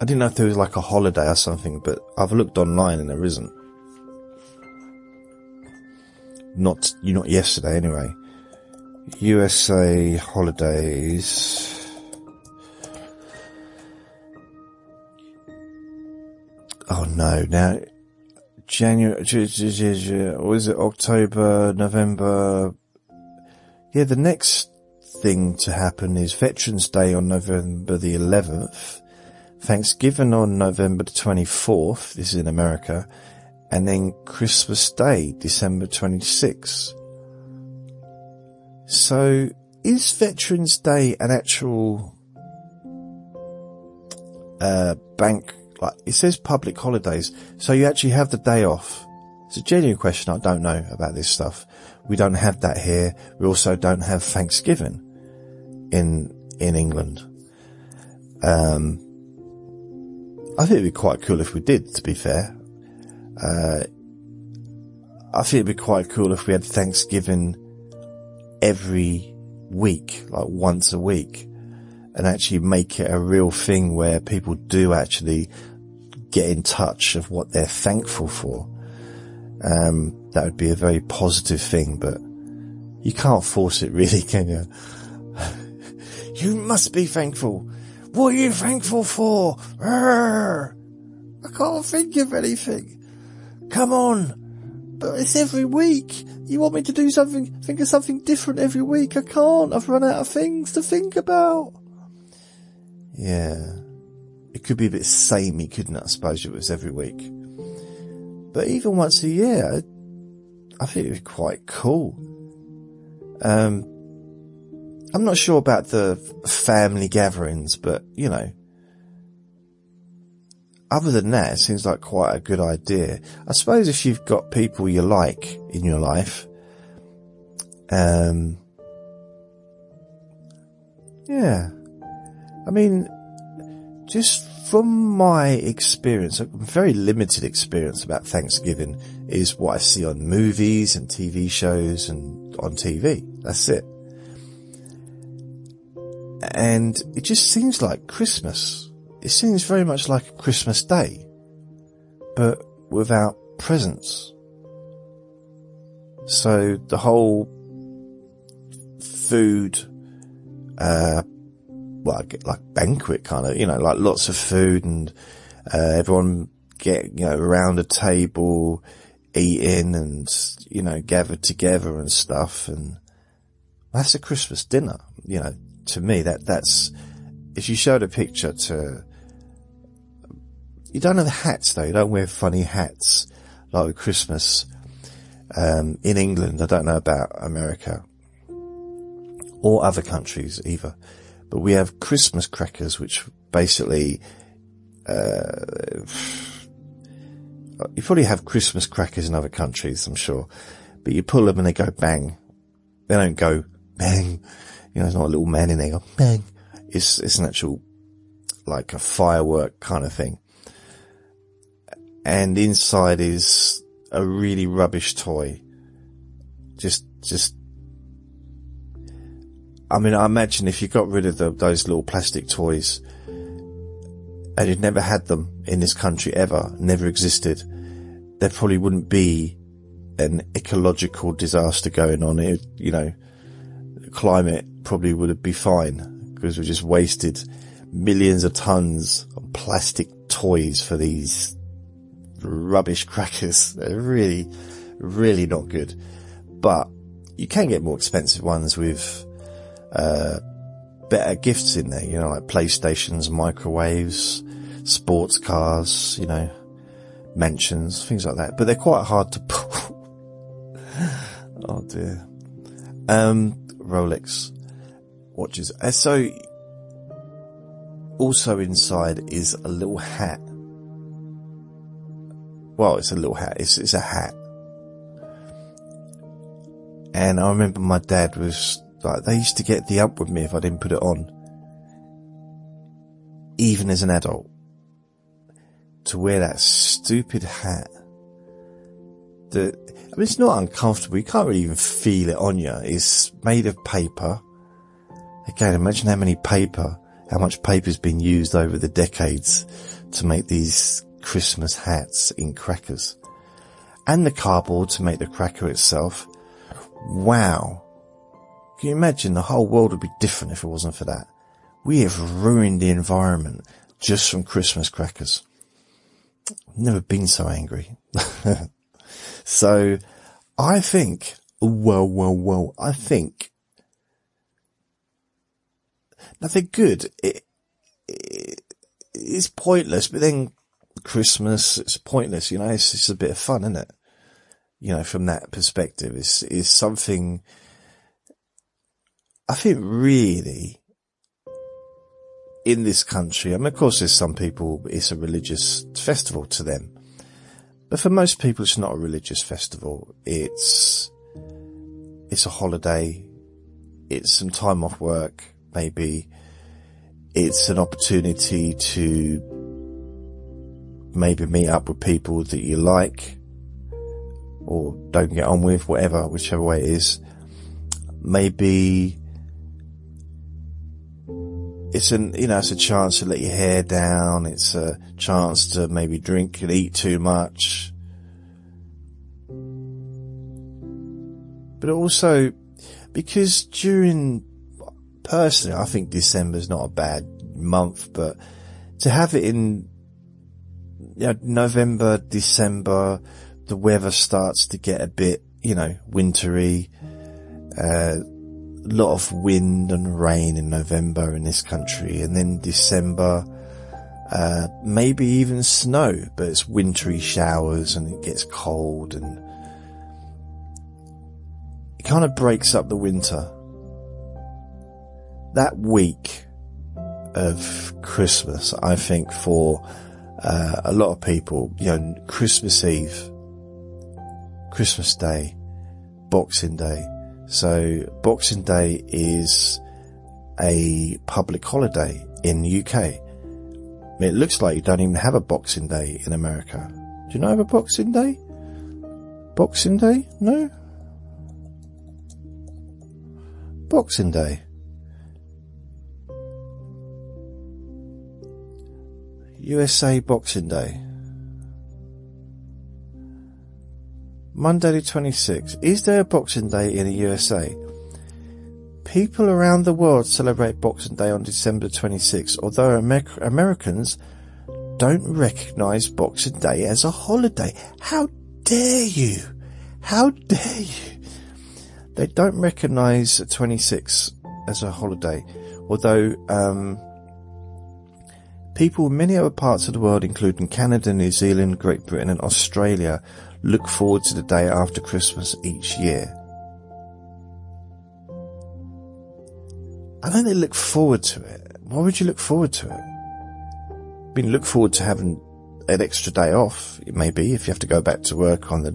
I didn't know if there was like a holiday or something, but I've looked online and there isn't. Not, you not yesterday anyway. USA holidays. Oh no, now, January, was it October, November? Yeah, the next thing to happen is Veterans Day on November the 11th, Thanksgiving on November the 24th, this is in America, and then Christmas Day, December 26th. So, is Veterans Day an actual, uh, bank like it says public holidays, so you actually have the day off. It's a genuine question. I don't know about this stuff. We don't have that here. We also don't have Thanksgiving in in England. Um, I think it'd be quite cool if we did. To be fair, uh, I think it'd be quite cool if we had Thanksgiving every week, like once a week and actually make it a real thing where people do actually get in touch of what they're thankful for. Um, that would be a very positive thing, but you can't force it really, <laughs> can you? You must be thankful. What are you thankful for? Urgh. I can't think of anything. Come on. But it's every week. You want me to do something, think of something different every week. I can't. I've run out of things to think about. Yeah. It could be a bit samey, couldn't it? I suppose it was every week. But even once a year, I think it would be quite cool. Um, I'm not sure about the family gatherings, but you know, other than that, it seems like quite a good idea. I suppose if you've got people you like in your life, um, yeah, I mean, just from my experience, a very limited experience about Thanksgiving is what I see on movies and TV shows and on TV. That's it. And it just seems like Christmas. It seems very much like a Christmas day, but without presents. So the whole food, uh, well, like banquet kind of, you know, like lots of food and, uh, everyone get, you know, around a table, eating and, you know, gathered together and stuff. And that's a Christmas dinner, you know, to me, that, that's, if you showed a picture to, you don't have hats though, you don't wear funny hats like Christmas, um, in England. I don't know about America or other countries either. But we have Christmas crackers, which basically, uh, you probably have Christmas crackers in other countries, I'm sure, but you pull them and they go bang. They don't go bang. You know, there's not a little man in there go bang. It's, it's an actual, like a firework kind of thing. And inside is a really rubbish toy. Just, just I mean, I imagine if you got rid of the, those little plastic toys and you'd never had them in this country ever, never existed, there probably wouldn't be an ecological disaster going on. It, you know, climate probably would be fine because we just wasted millions of tons of plastic toys for these rubbish crackers. <laughs> They're really, really not good. But you can get more expensive ones with uh, better gifts in there, you know, like PlayStations, microwaves, sports cars, you know, mentions, things like that. But they're quite hard to <laughs> pull. oh dear. Um, Rolex watches. Uh, so, also inside is a little hat. well, it's a little hat. It's, it's a hat. And I remember my dad was like, they used to get the up with me if I didn't put it on. Even as an adult. To wear that stupid hat. That, I mean, it's not uncomfortable. You can't really even feel it on you. It's made of paper. Again, imagine how many paper, how much paper's been used over the decades to make these Christmas hats in crackers. And the cardboard to make the cracker itself. Wow. Can you imagine the whole world would be different if it wasn't for that? We have ruined the environment just from Christmas crackers. Never been so angry. <laughs> so I think, well, well, well, I think now they're good. It, it, it's pointless, but then Christmas, it's pointless, you know, it's just a bit of fun, isn't it? You know, from that perspective, it's, it's something, I think really, in this country, I mean, of course there's some people, it's a religious festival to them. But for most people, it's not a religious festival. It's, it's a holiday. It's some time off work. Maybe it's an opportunity to maybe meet up with people that you like or don't get on with, whatever, whichever way it is. Maybe it's an, you know, it's a chance to let your hair down. It's a chance to maybe drink and eat too much. But also, because during, personally, I think December's not a bad month, but to have it in you know, November, December, the weather starts to get a bit, you know, wintry. A uh, lot of wind and rain in November in this country, and then December, uh, maybe even snow, but it's wintry showers and it gets cold and it kind of breaks up the winter. That week of Christmas, I think for uh, a lot of people, you know, Christmas Eve, Christmas Day, Boxing Day. So Boxing Day is a public holiday in the UK. It looks like you don't even have a Boxing Day in America. Do you not have a Boxing Day? Boxing Day? No? Boxing Day. USA Boxing Day. Monday the 26th. Is there a Boxing Day in the USA? People around the world celebrate Boxing Day on December 26th, although Amer- Americans don't recognize Boxing Day as a holiday. How dare you? How dare you? They don't recognize 26 as a holiday, although, um, People in many other parts of the world, including Canada, New Zealand, Great Britain and Australia, look forward to the day after Christmas each year. I know they look forward to it. Why would you look forward to it? I mean, look forward to having an extra day off. It may be if you have to go back to work on the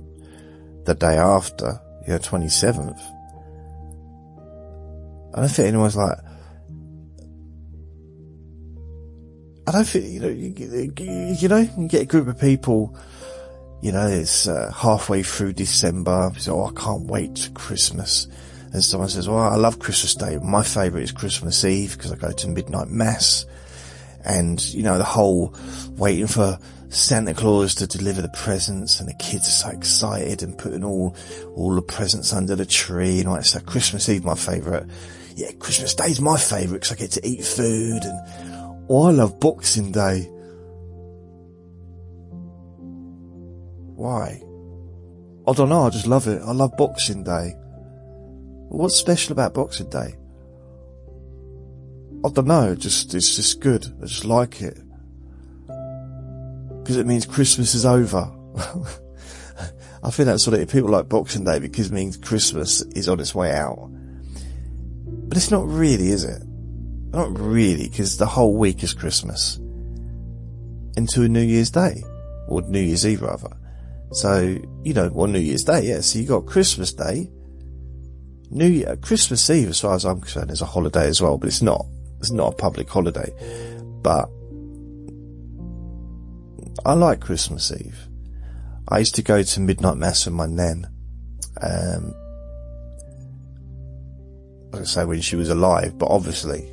the day after, you know, 27th. I don't think anyone's like, I don't think, you know, you, you know, you get a group of people, you know, it's uh, halfway through December. So, oh, I can't wait for Christmas. And someone says, well, I love Christmas Day. My favourite is Christmas Eve because I go to midnight mass. And, you know, the whole waiting for Santa Claus to deliver the presents and the kids are so excited and putting all, all the presents under the tree and all that. Christmas Eve, my favourite. Yeah, Christmas Day is my favourite because I get to eat food and Oh, I love Boxing Day. Why? I don't know, I just love it. I love Boxing Day. What's special about Boxing Day? I don't know, just, it's just good. I just like it. Because it means Christmas is over. <laughs> I think that's what it, people like Boxing Day because it means Christmas is on its way out. But it's not really, is it? Not really, because the whole week is Christmas. Into a New Year's Day. Or New Year's Eve rather. So, you know, well, New Year's Day, yeah. So you got Christmas Day, New Year, Christmas Eve, as far as I'm concerned, is a holiday as well, but it's not. It's not a public holiday. But I like Christmas Eve. I used to go to midnight mass with my nan. Um, like I say, when she was alive, but obviously,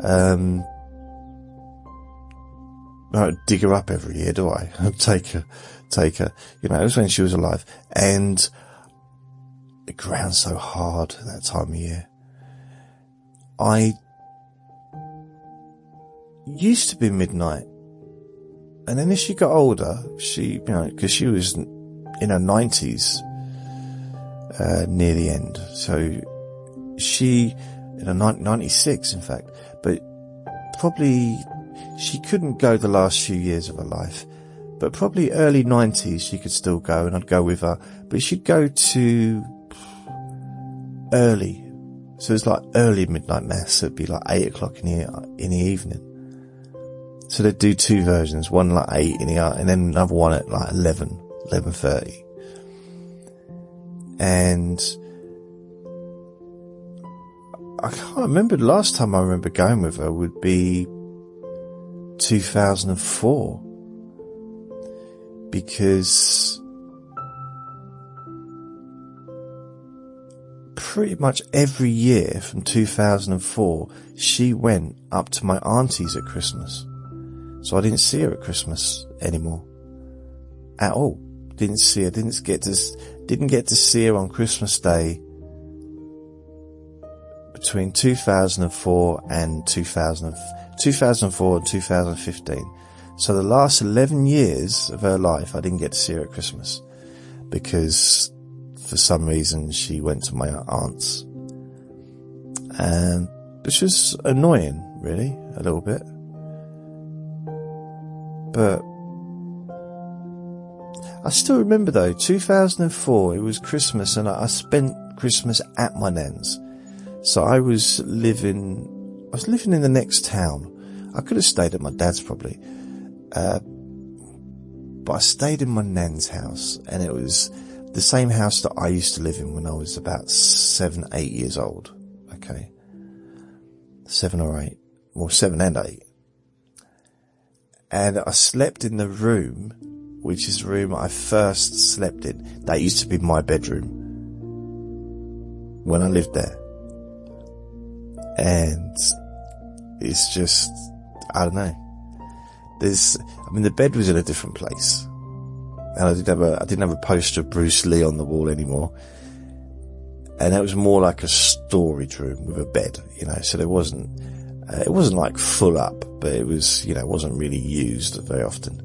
um, I don't dig her up every year, do I? <laughs> take her, take her. You know, it was when she was alive, and it grounds so hard at that time of year. I used to be midnight, and then as she got older, she, you know, because she was in her nineties uh, near the end, so she in a 96, in fact, probably she couldn't go the last few years of her life, but probably early 90s she could still go and I'd go with her, but she'd go to early. So it's like early midnight mass. It'd be like eight o'clock in the, in the evening. So they'd do two versions, one like eight in the, and then another one at like 11, 11.30. And I can't remember the last time I remember going with her would be 2004 because pretty much every year from 2004 she went up to my auntie's at Christmas. So I didn't see her at Christmas anymore. At all. Didn't see her. Didn't get to didn't get to see her on Christmas day between 2004 and 2000, 2004 and 2015. So the last 11 years of her life, I didn't get to see her at Christmas because for some reason she went to my aunt's. And which was annoying, really, a little bit. But I still remember though, 2004, it was Christmas and I spent Christmas at my nan's. So I was living, I was living in the next town. I could have stayed at my dad's probably. Uh, but I stayed in my nan's house and it was the same house that I used to live in when I was about seven, eight years old. Okay. Seven or eight. Well, seven and eight. And I slept in the room, which is the room I first slept in. That used to be my bedroom when I lived there and it's just I don't know. There's, I mean, the bed was in a different place, and I didn't have a I didn't have a poster of Bruce Lee on the wall anymore, and it was more like a storage room with a bed, you know. So there wasn't uh, it wasn't like full up, but it was you know it wasn't really used very often.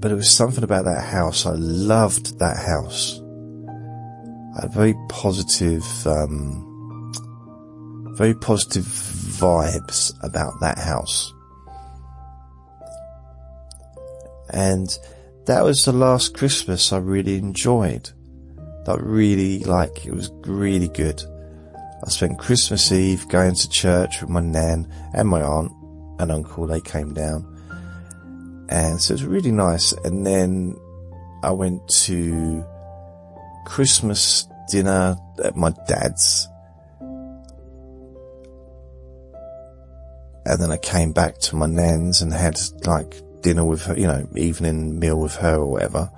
But it was something about that house. I loved that house a very positive, um, very positive vibes about that house. And that was the last Christmas I really enjoyed. That really, like, it was really good. I spent Christmas Eve going to church with my nan and my aunt and uncle. They came down. And so it was really nice. And then I went to Christmas dinner at my dad's. And then I came back to my nan's and had like dinner with her, you know, evening meal with her or whatever.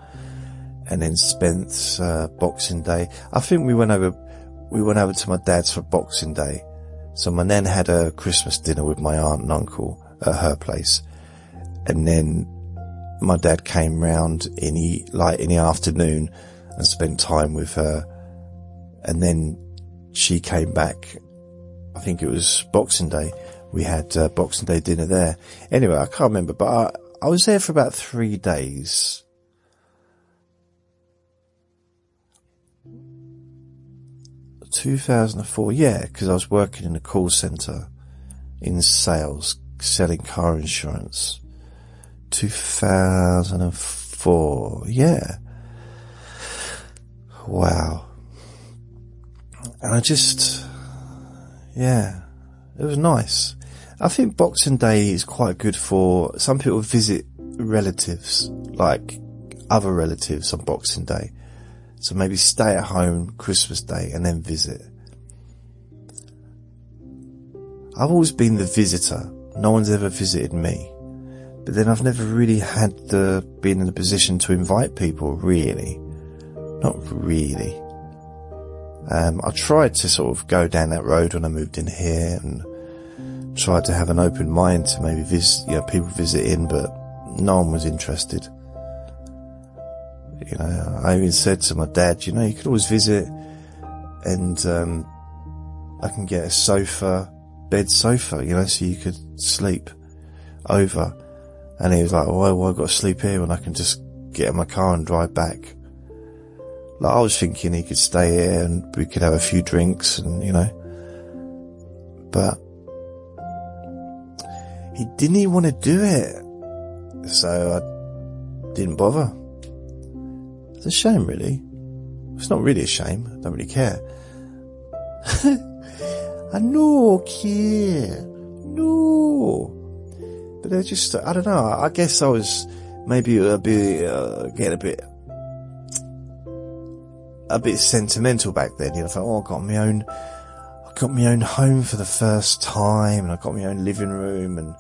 And then spent, uh, Boxing Day. I think we went over, we went over to my dad's for Boxing Day. So my nan had a Christmas dinner with my aunt and uncle at her place. And then my dad came round in the, like in the afternoon and spent time with her. And then she came back. I think it was Boxing Day. We had uh, Boxing Day dinner there. Anyway, I can't remember, but I, I was there for about three days. Two thousand and four, yeah, because I was working in a call center in sales, selling car insurance. Two thousand and four, yeah. Wow. And I just, yeah, it was nice. I think Boxing Day is quite good for some people visit relatives, like other relatives on Boxing Day. So maybe stay at home Christmas Day and then visit. I've always been the visitor. No one's ever visited me. But then I've never really had the, been in a position to invite people, really. Not really. Um, I tried to sort of go down that road when I moved in here and tried to have an open mind to maybe visit, you know, people visit in, but no one was interested. You know, I even said to my dad, you know, you could always visit and, um, I can get a sofa, bed sofa, you know, so you could sleep over. And he was like, well, well I've got to sleep here when I can just get in my car and drive back. Like, I was thinking he could stay here and we could have a few drinks and, you know, but he didn't even want to do it. So I didn't bother. It's a shame, really. It's not really a shame. I don't really care. I no care. No. But they're just, I don't know. I guess I was maybe a bit, uh, getting a bit, a bit sentimental back then. You know, I thought, oh, I got my own, I got my own home for the first time and I got my own living room and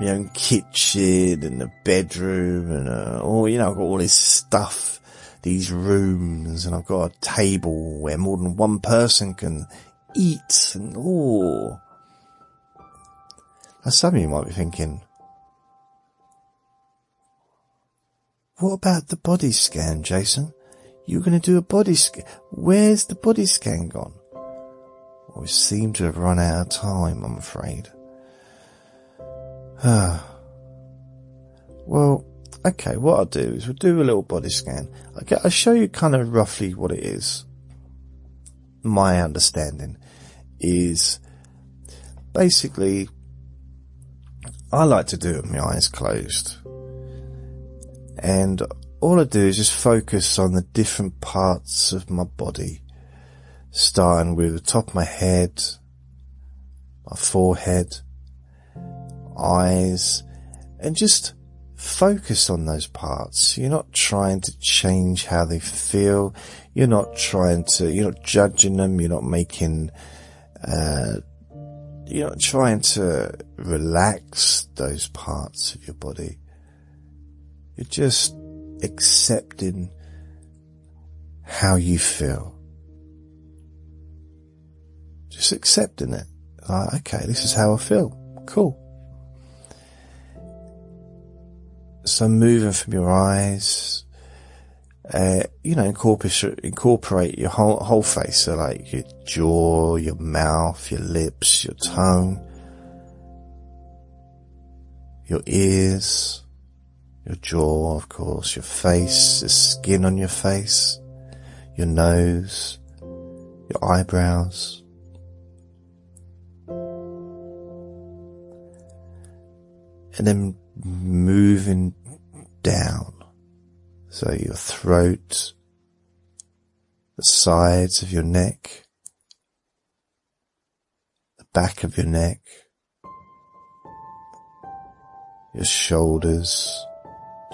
my own kitchen and a bedroom and, uh, oh, you know, I've got all this stuff, these rooms and I've got a table where more than one person can eat and, oh. Now some of you might be thinking, what about the body scan, Jason? You're going to do a body scan. Where's the body scan gone? Well, we seem to have run out of time, I'm afraid. <sighs> well, okay, what I'll do is we'll do a little body scan. Okay, I'll show you kind of roughly what it is. My understanding is basically I like to do it with my eyes closed. And all I do is just focus on the different parts of my body, starting with the top of my head, my forehead, eyes, and just focus on those parts. You're not trying to change how they feel. You're not trying to, you're not judging them. You're not making, uh, you're not trying to relax those parts of your body. You're just accepting how you feel. Just accepting it. Like, okay, this is how I feel. Cool. So moving from your eyes, uh, you know, incorporate, incorporate your whole, whole face. So like your jaw, your mouth, your lips, your tongue, your ears, your jaw, of course, your face, the skin on your face, your nose, your eyebrows. And then moving down. So your throat, the sides of your neck, the back of your neck, your shoulders,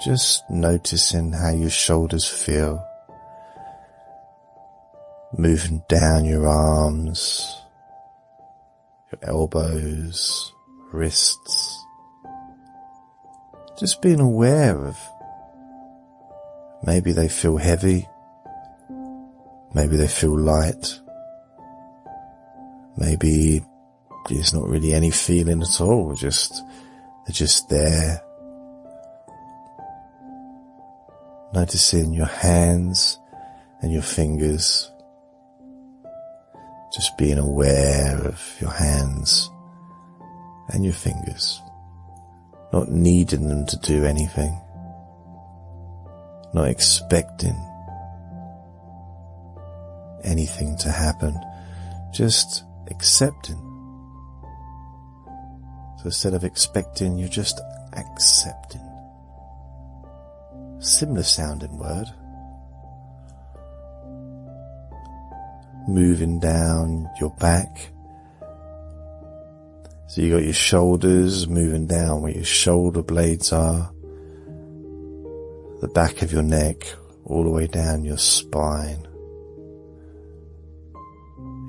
just noticing how your shoulders feel. Moving down your arms, your elbows, wrists. Just being aware of maybe they feel heavy. Maybe they feel light. Maybe there's not really any feeling at all. Just, they're just there noticing your hands and your fingers, just being aware of your hands and your fingers, not needing them to do anything, not expecting anything to happen, just accepting. So instead of expecting, you're just accepting similar sounding word. Moving down your back. So you got your shoulders moving down where your shoulder blades are, the back of your neck, all the way down your spine.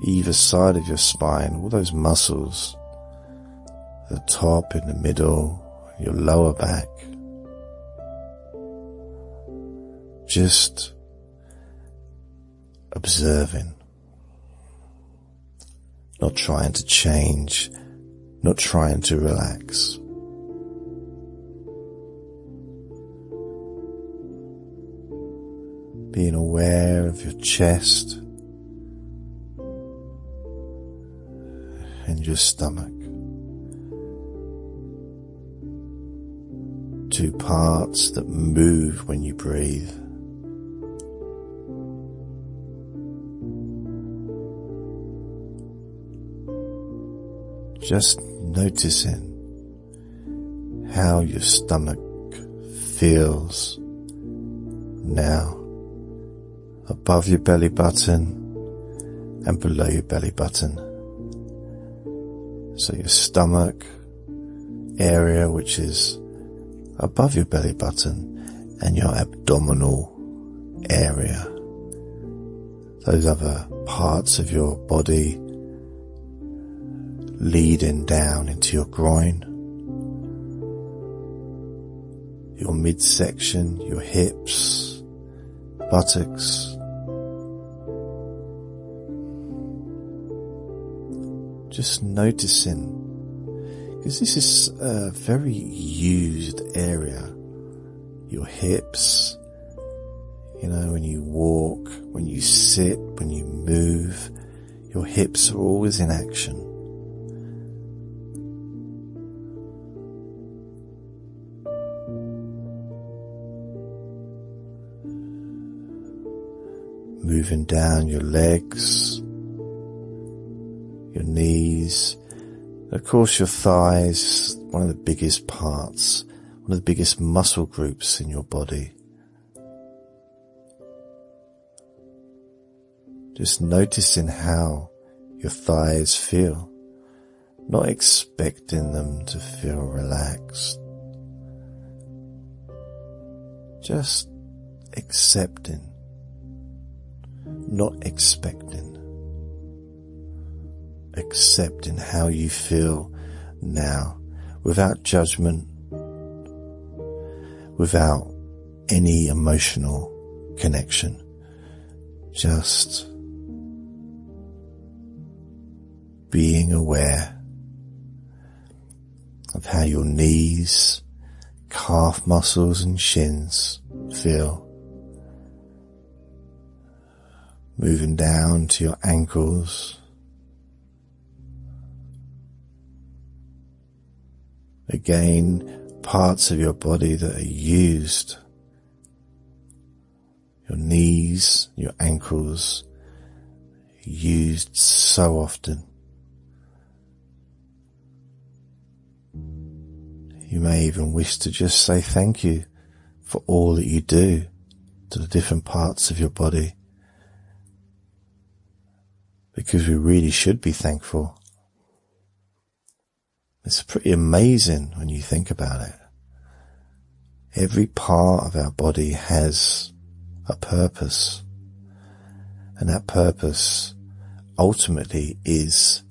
Either side of your spine, all those muscles, the top, in the middle, your lower back. Just observing, not trying to change not trying to relax. Being aware of your chest and your stomach. Two parts that move when you breathe. Just noticing how your stomach feels now above your belly button and below your belly button. So your stomach area, which is above your belly button and your abdominal area. Those other parts of your body leading down into your groin, your midsection, your hips, buttocks, just noticing, because this is a very used area, your hips, you know, when you walk, when you sit, when you move, your hips are always in action. Moving down your legs, your knees, of course your thighs, one of the biggest parts, one of the biggest muscle groups in your body. Just noticing how your thighs feel, not expecting them to feel relaxed. Just accepting not expecting, accepting how you feel now without judgment, without any emotional connection, just being aware of how your knees, calf muscles and shins feel moving down to your ankles. Again, parts of your body that are used. Your knees, your ankles, used so often. You may even wish to just say thank you for all that you do to the different parts of your body because we really should be thankful. It's pretty amazing when you think about it. Every part of our body has a purpose and that purpose ultimately is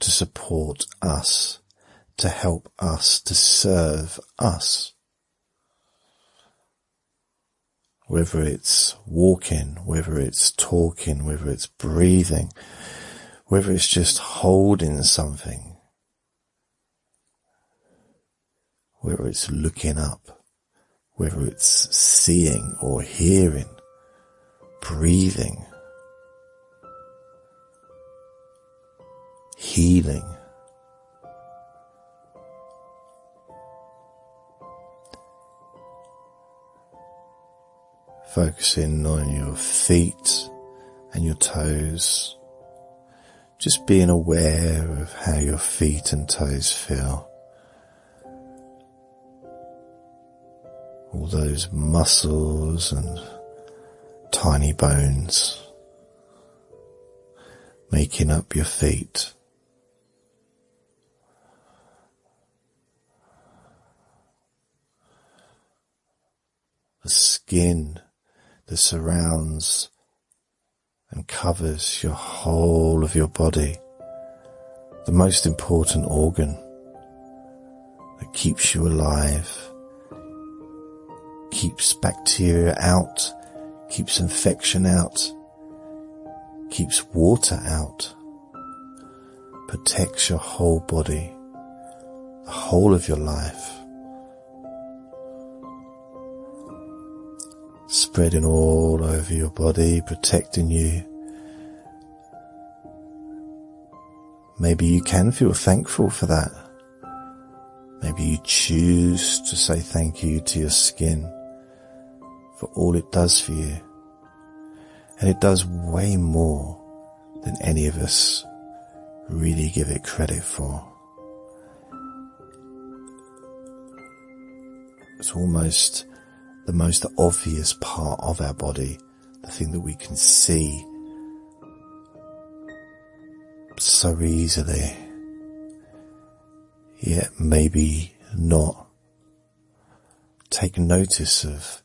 to support us, to help us, to serve us. Whether it's walking, whether it's talking, whether it's breathing, whether it's just holding something, whether it's looking up, whether it's seeing or hearing, breathing, healing, focusing on your feet and your toes. Just being aware of how your feet and toes feel. All those muscles and tiny bones making up your feet. The skin that surrounds and covers your whole of your body, the most important organ that keeps you alive, keeps bacteria out, keeps infection out, keeps water out, protects your whole body, the whole of your life. Spreading all over your body, protecting you. Maybe you can feel thankful for that. Maybe you choose to say thank you to your skin for all it does for you. And it does way more than any of us really give it credit for. It's almost the most obvious part of our body, the thing that we can see so easily, yet maybe not take notice of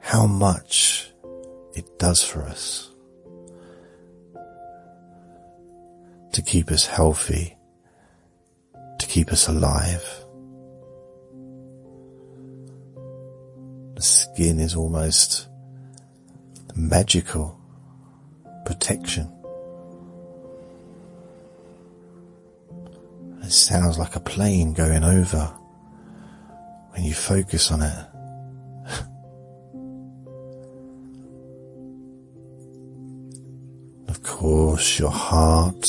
how much it does for us to keep us healthy, to keep us alive. The skin is almost magical protection. It sounds like a plane going over when you focus on it. of course, your heart,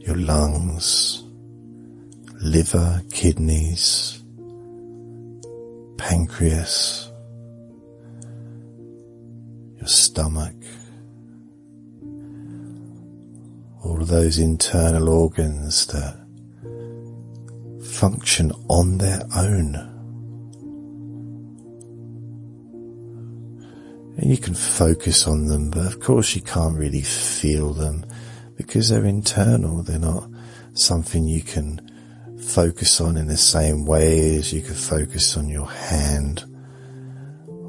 your lungs, liver, kidneys, pancreas, your stomach, all of those internal organs that function on their own. And you can focus on them, but of course you can't really feel them because they're internal. They're not something you can focus on in the same way as you could focus on your hand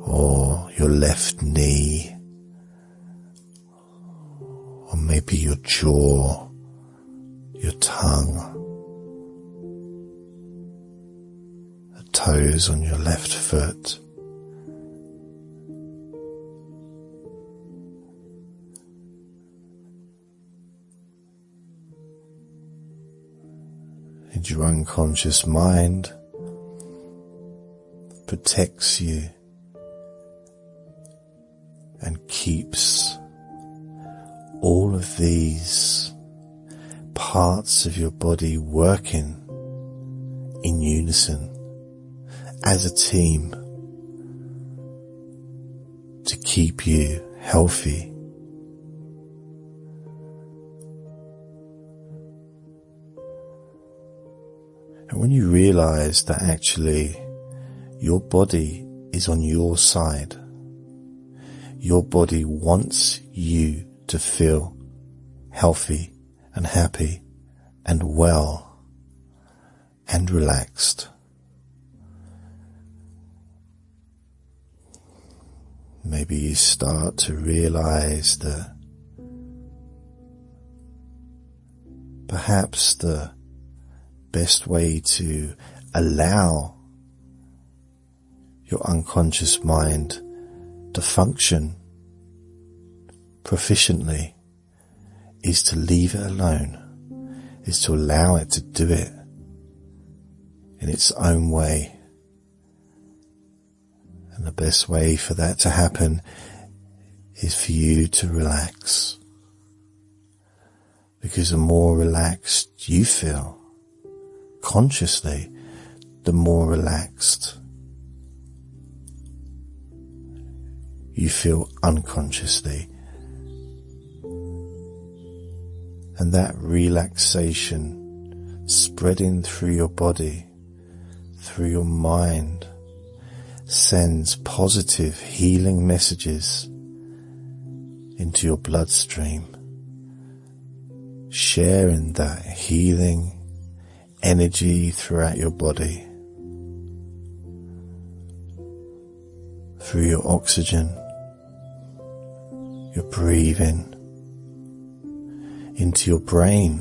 or your left knee or maybe your jaw, your tongue, the toes on your left foot. And your unconscious mind protects you and keeps all of these parts of your body working in unison as a team to keep you healthy. And when you realize that actually your body is on your side, your body wants you to feel healthy and happy and well and relaxed. Maybe you start to realize that perhaps the best way to allow your unconscious mind to function proficiently is to leave it alone, is to allow it to do it in its own way. And the best way for that to happen is for you to relax. Because the more relaxed you feel consciously, the more relaxed you feel unconsciously. And that relaxation spreading through your body, through your mind, sends positive healing messages into your bloodstream, sharing that healing energy throughout your body. through your oxygen, your breathing into your brain.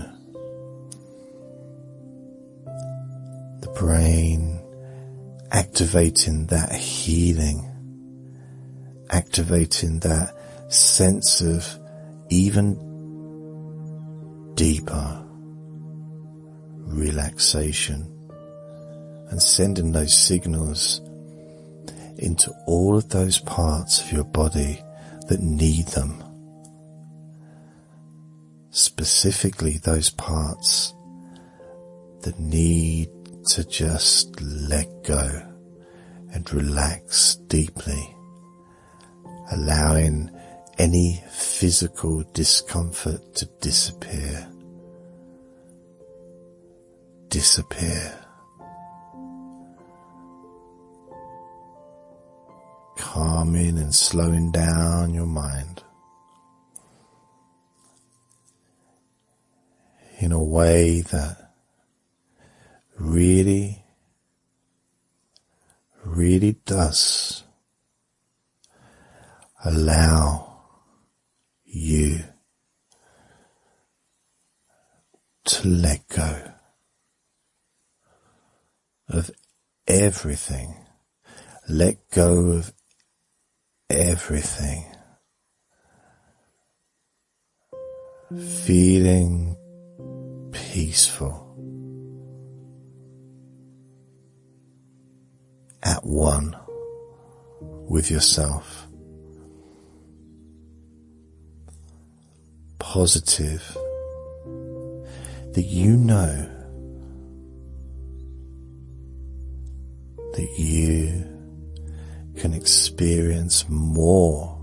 The brain activating that healing, activating that sense of even deeper relaxation and sending those signals into all of those parts of your body that need them. Specifically those parts that need to just let go and relax deeply, allowing any physical discomfort to disappear. Disappear. calming and slowing down your mind in a way that really, really does allow you to let go of everything. Let go of everything. Feeling peaceful. At one with yourself. Positive that you know that you can experience more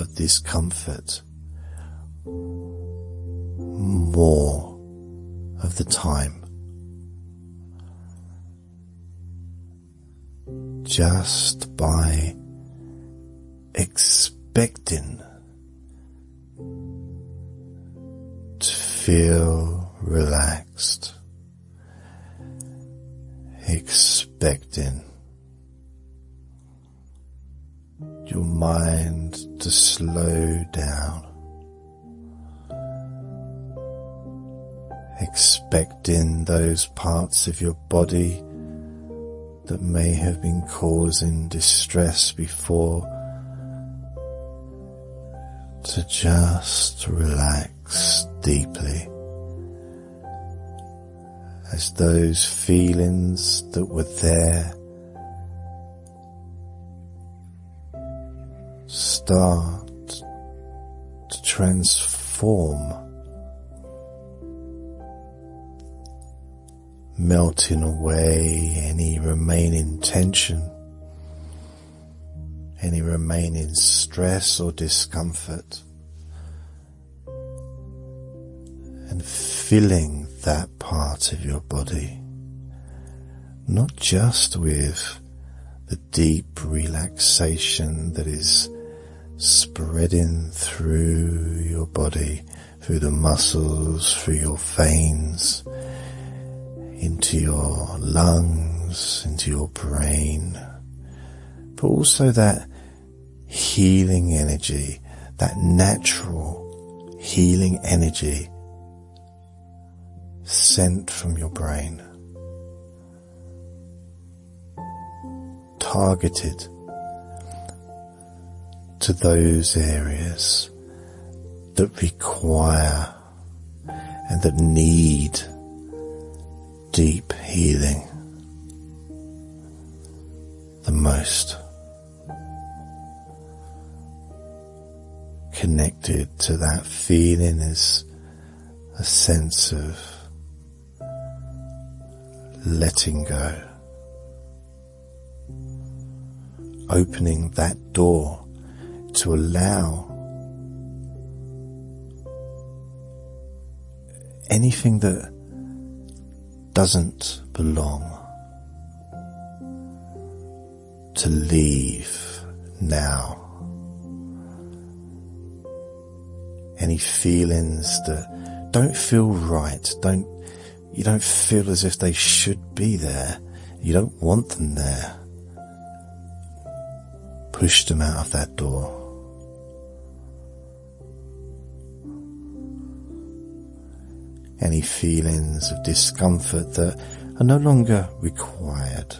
of this comfort more of the time. Just by expecting to feel relaxed, expecting your mind to slow down, expecting those parts of your body that may have been causing distress before to just relax deeply as those feelings that were there start to transform, melting away any remaining tension, any remaining stress or discomfort, and filling that part of your body, not just with the deep relaxation that is spreading through your body, through the muscles, through your veins, into your lungs, into your brain, but also that healing energy, that natural healing energy sent from your brain, targeted to those areas that require and that need deep healing the most. Connected to that feeling is a sense of letting go, opening that door to allow anything that doesn't belong to leave now. Any feelings that don't feel right, don't, you don't feel as if they should be there. You don't want them there push them out of that door. Any feelings of discomfort that are no longer required,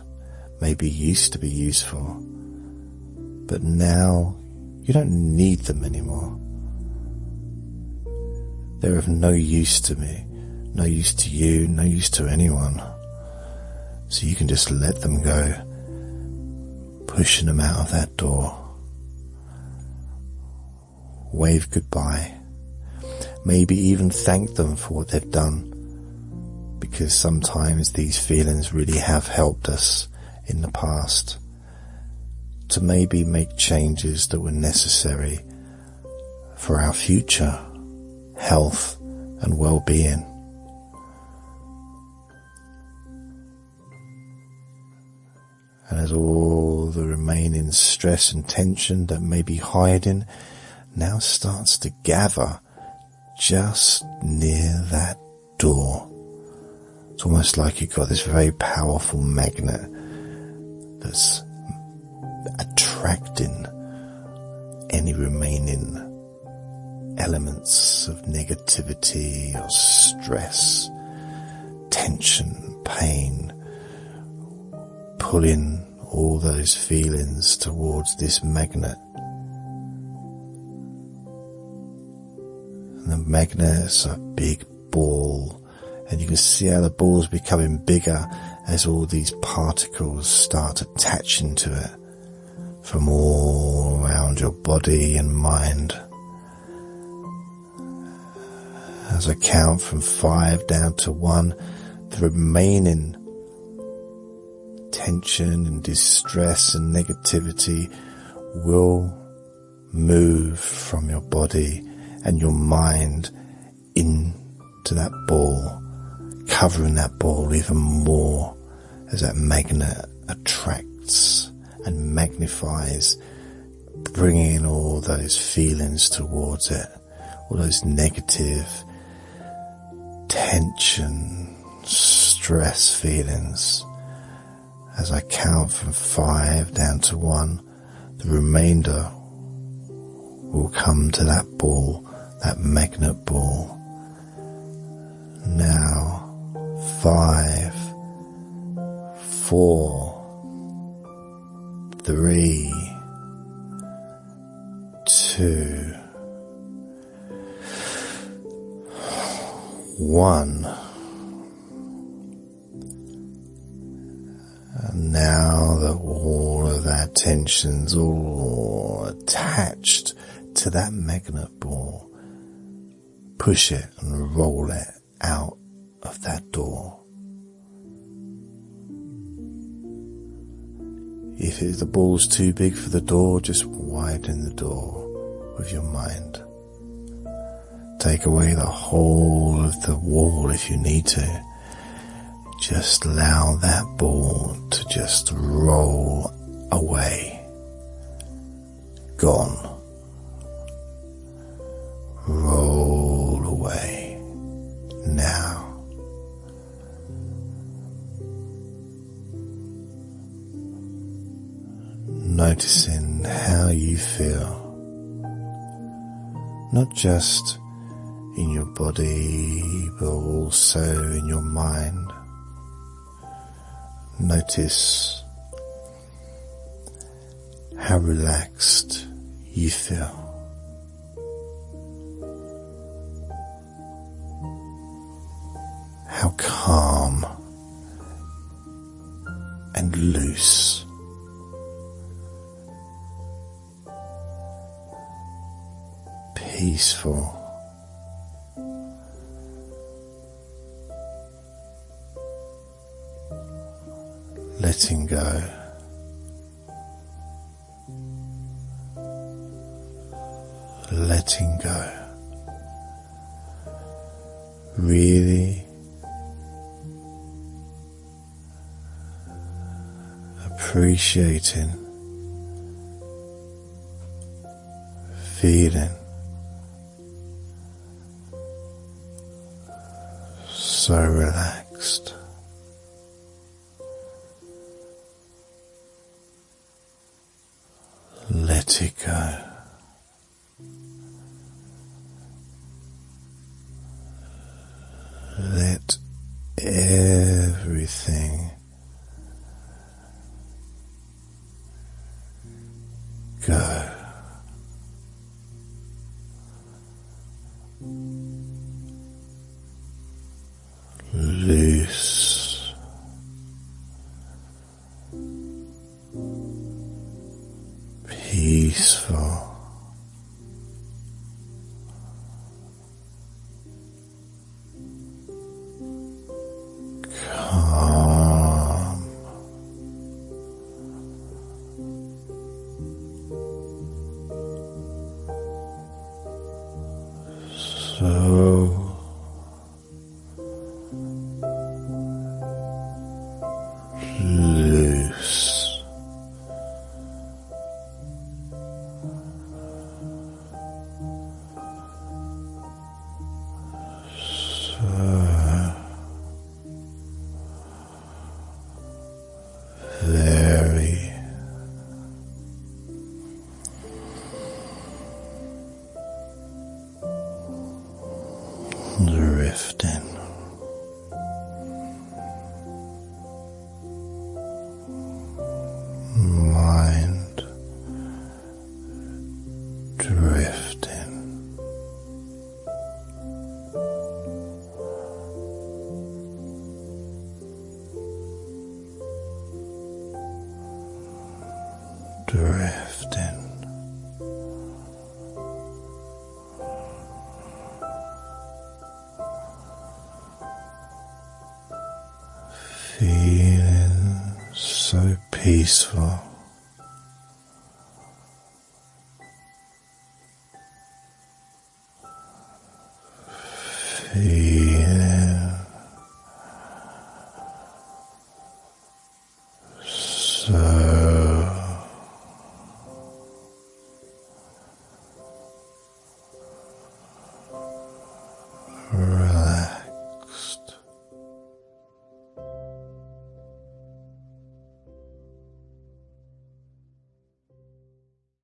maybe used to be useful, but now you don't need them anymore. They're of no use to me, no use to you, no use to anyone. So you can just let them go, pushing them out of that door. Wave goodbye. Maybe even thank them for what they've done. Because sometimes these feelings really have helped us in the past to maybe make changes that were necessary for our future health and well-being. And as all the remaining stress and tension that may be hiding now starts to gather just near that door. It's almost like you've got this very powerful magnet that's attracting any remaining elements of negativity or stress, tension, pain, pulling all those feelings towards this magnet. And the magnet's a big ball and you can see how the ball's becoming bigger as all these particles start attaching to it from all around your body and mind. As I count from five down to one, the remaining tension and distress and negativity will move from your body and your mind into that ball, covering that ball even more as that magnet attracts and magnifies, bringing all those feelings towards it, all those negative tension, stress feelings. As I count from five down to one, the remainder will come to that ball, that magnet ball. Now, five, four, three, two, one. And now that all of that tension's all attached to that magnet ball, push it and roll it out of that door. If the ball's too big for the door, just widen the door with your mind. Take away the whole of the wall if you need to. Just allow that ball to just roll away. Gone. Roll away. Now. Noticing how you feel. Not just in your body, but also in your mind. Notice how relaxed you feel. How calm and loose. Peaceful. Letting go. Letting go. Really appreciating, feeling so relaxed. Let it. Peaceful.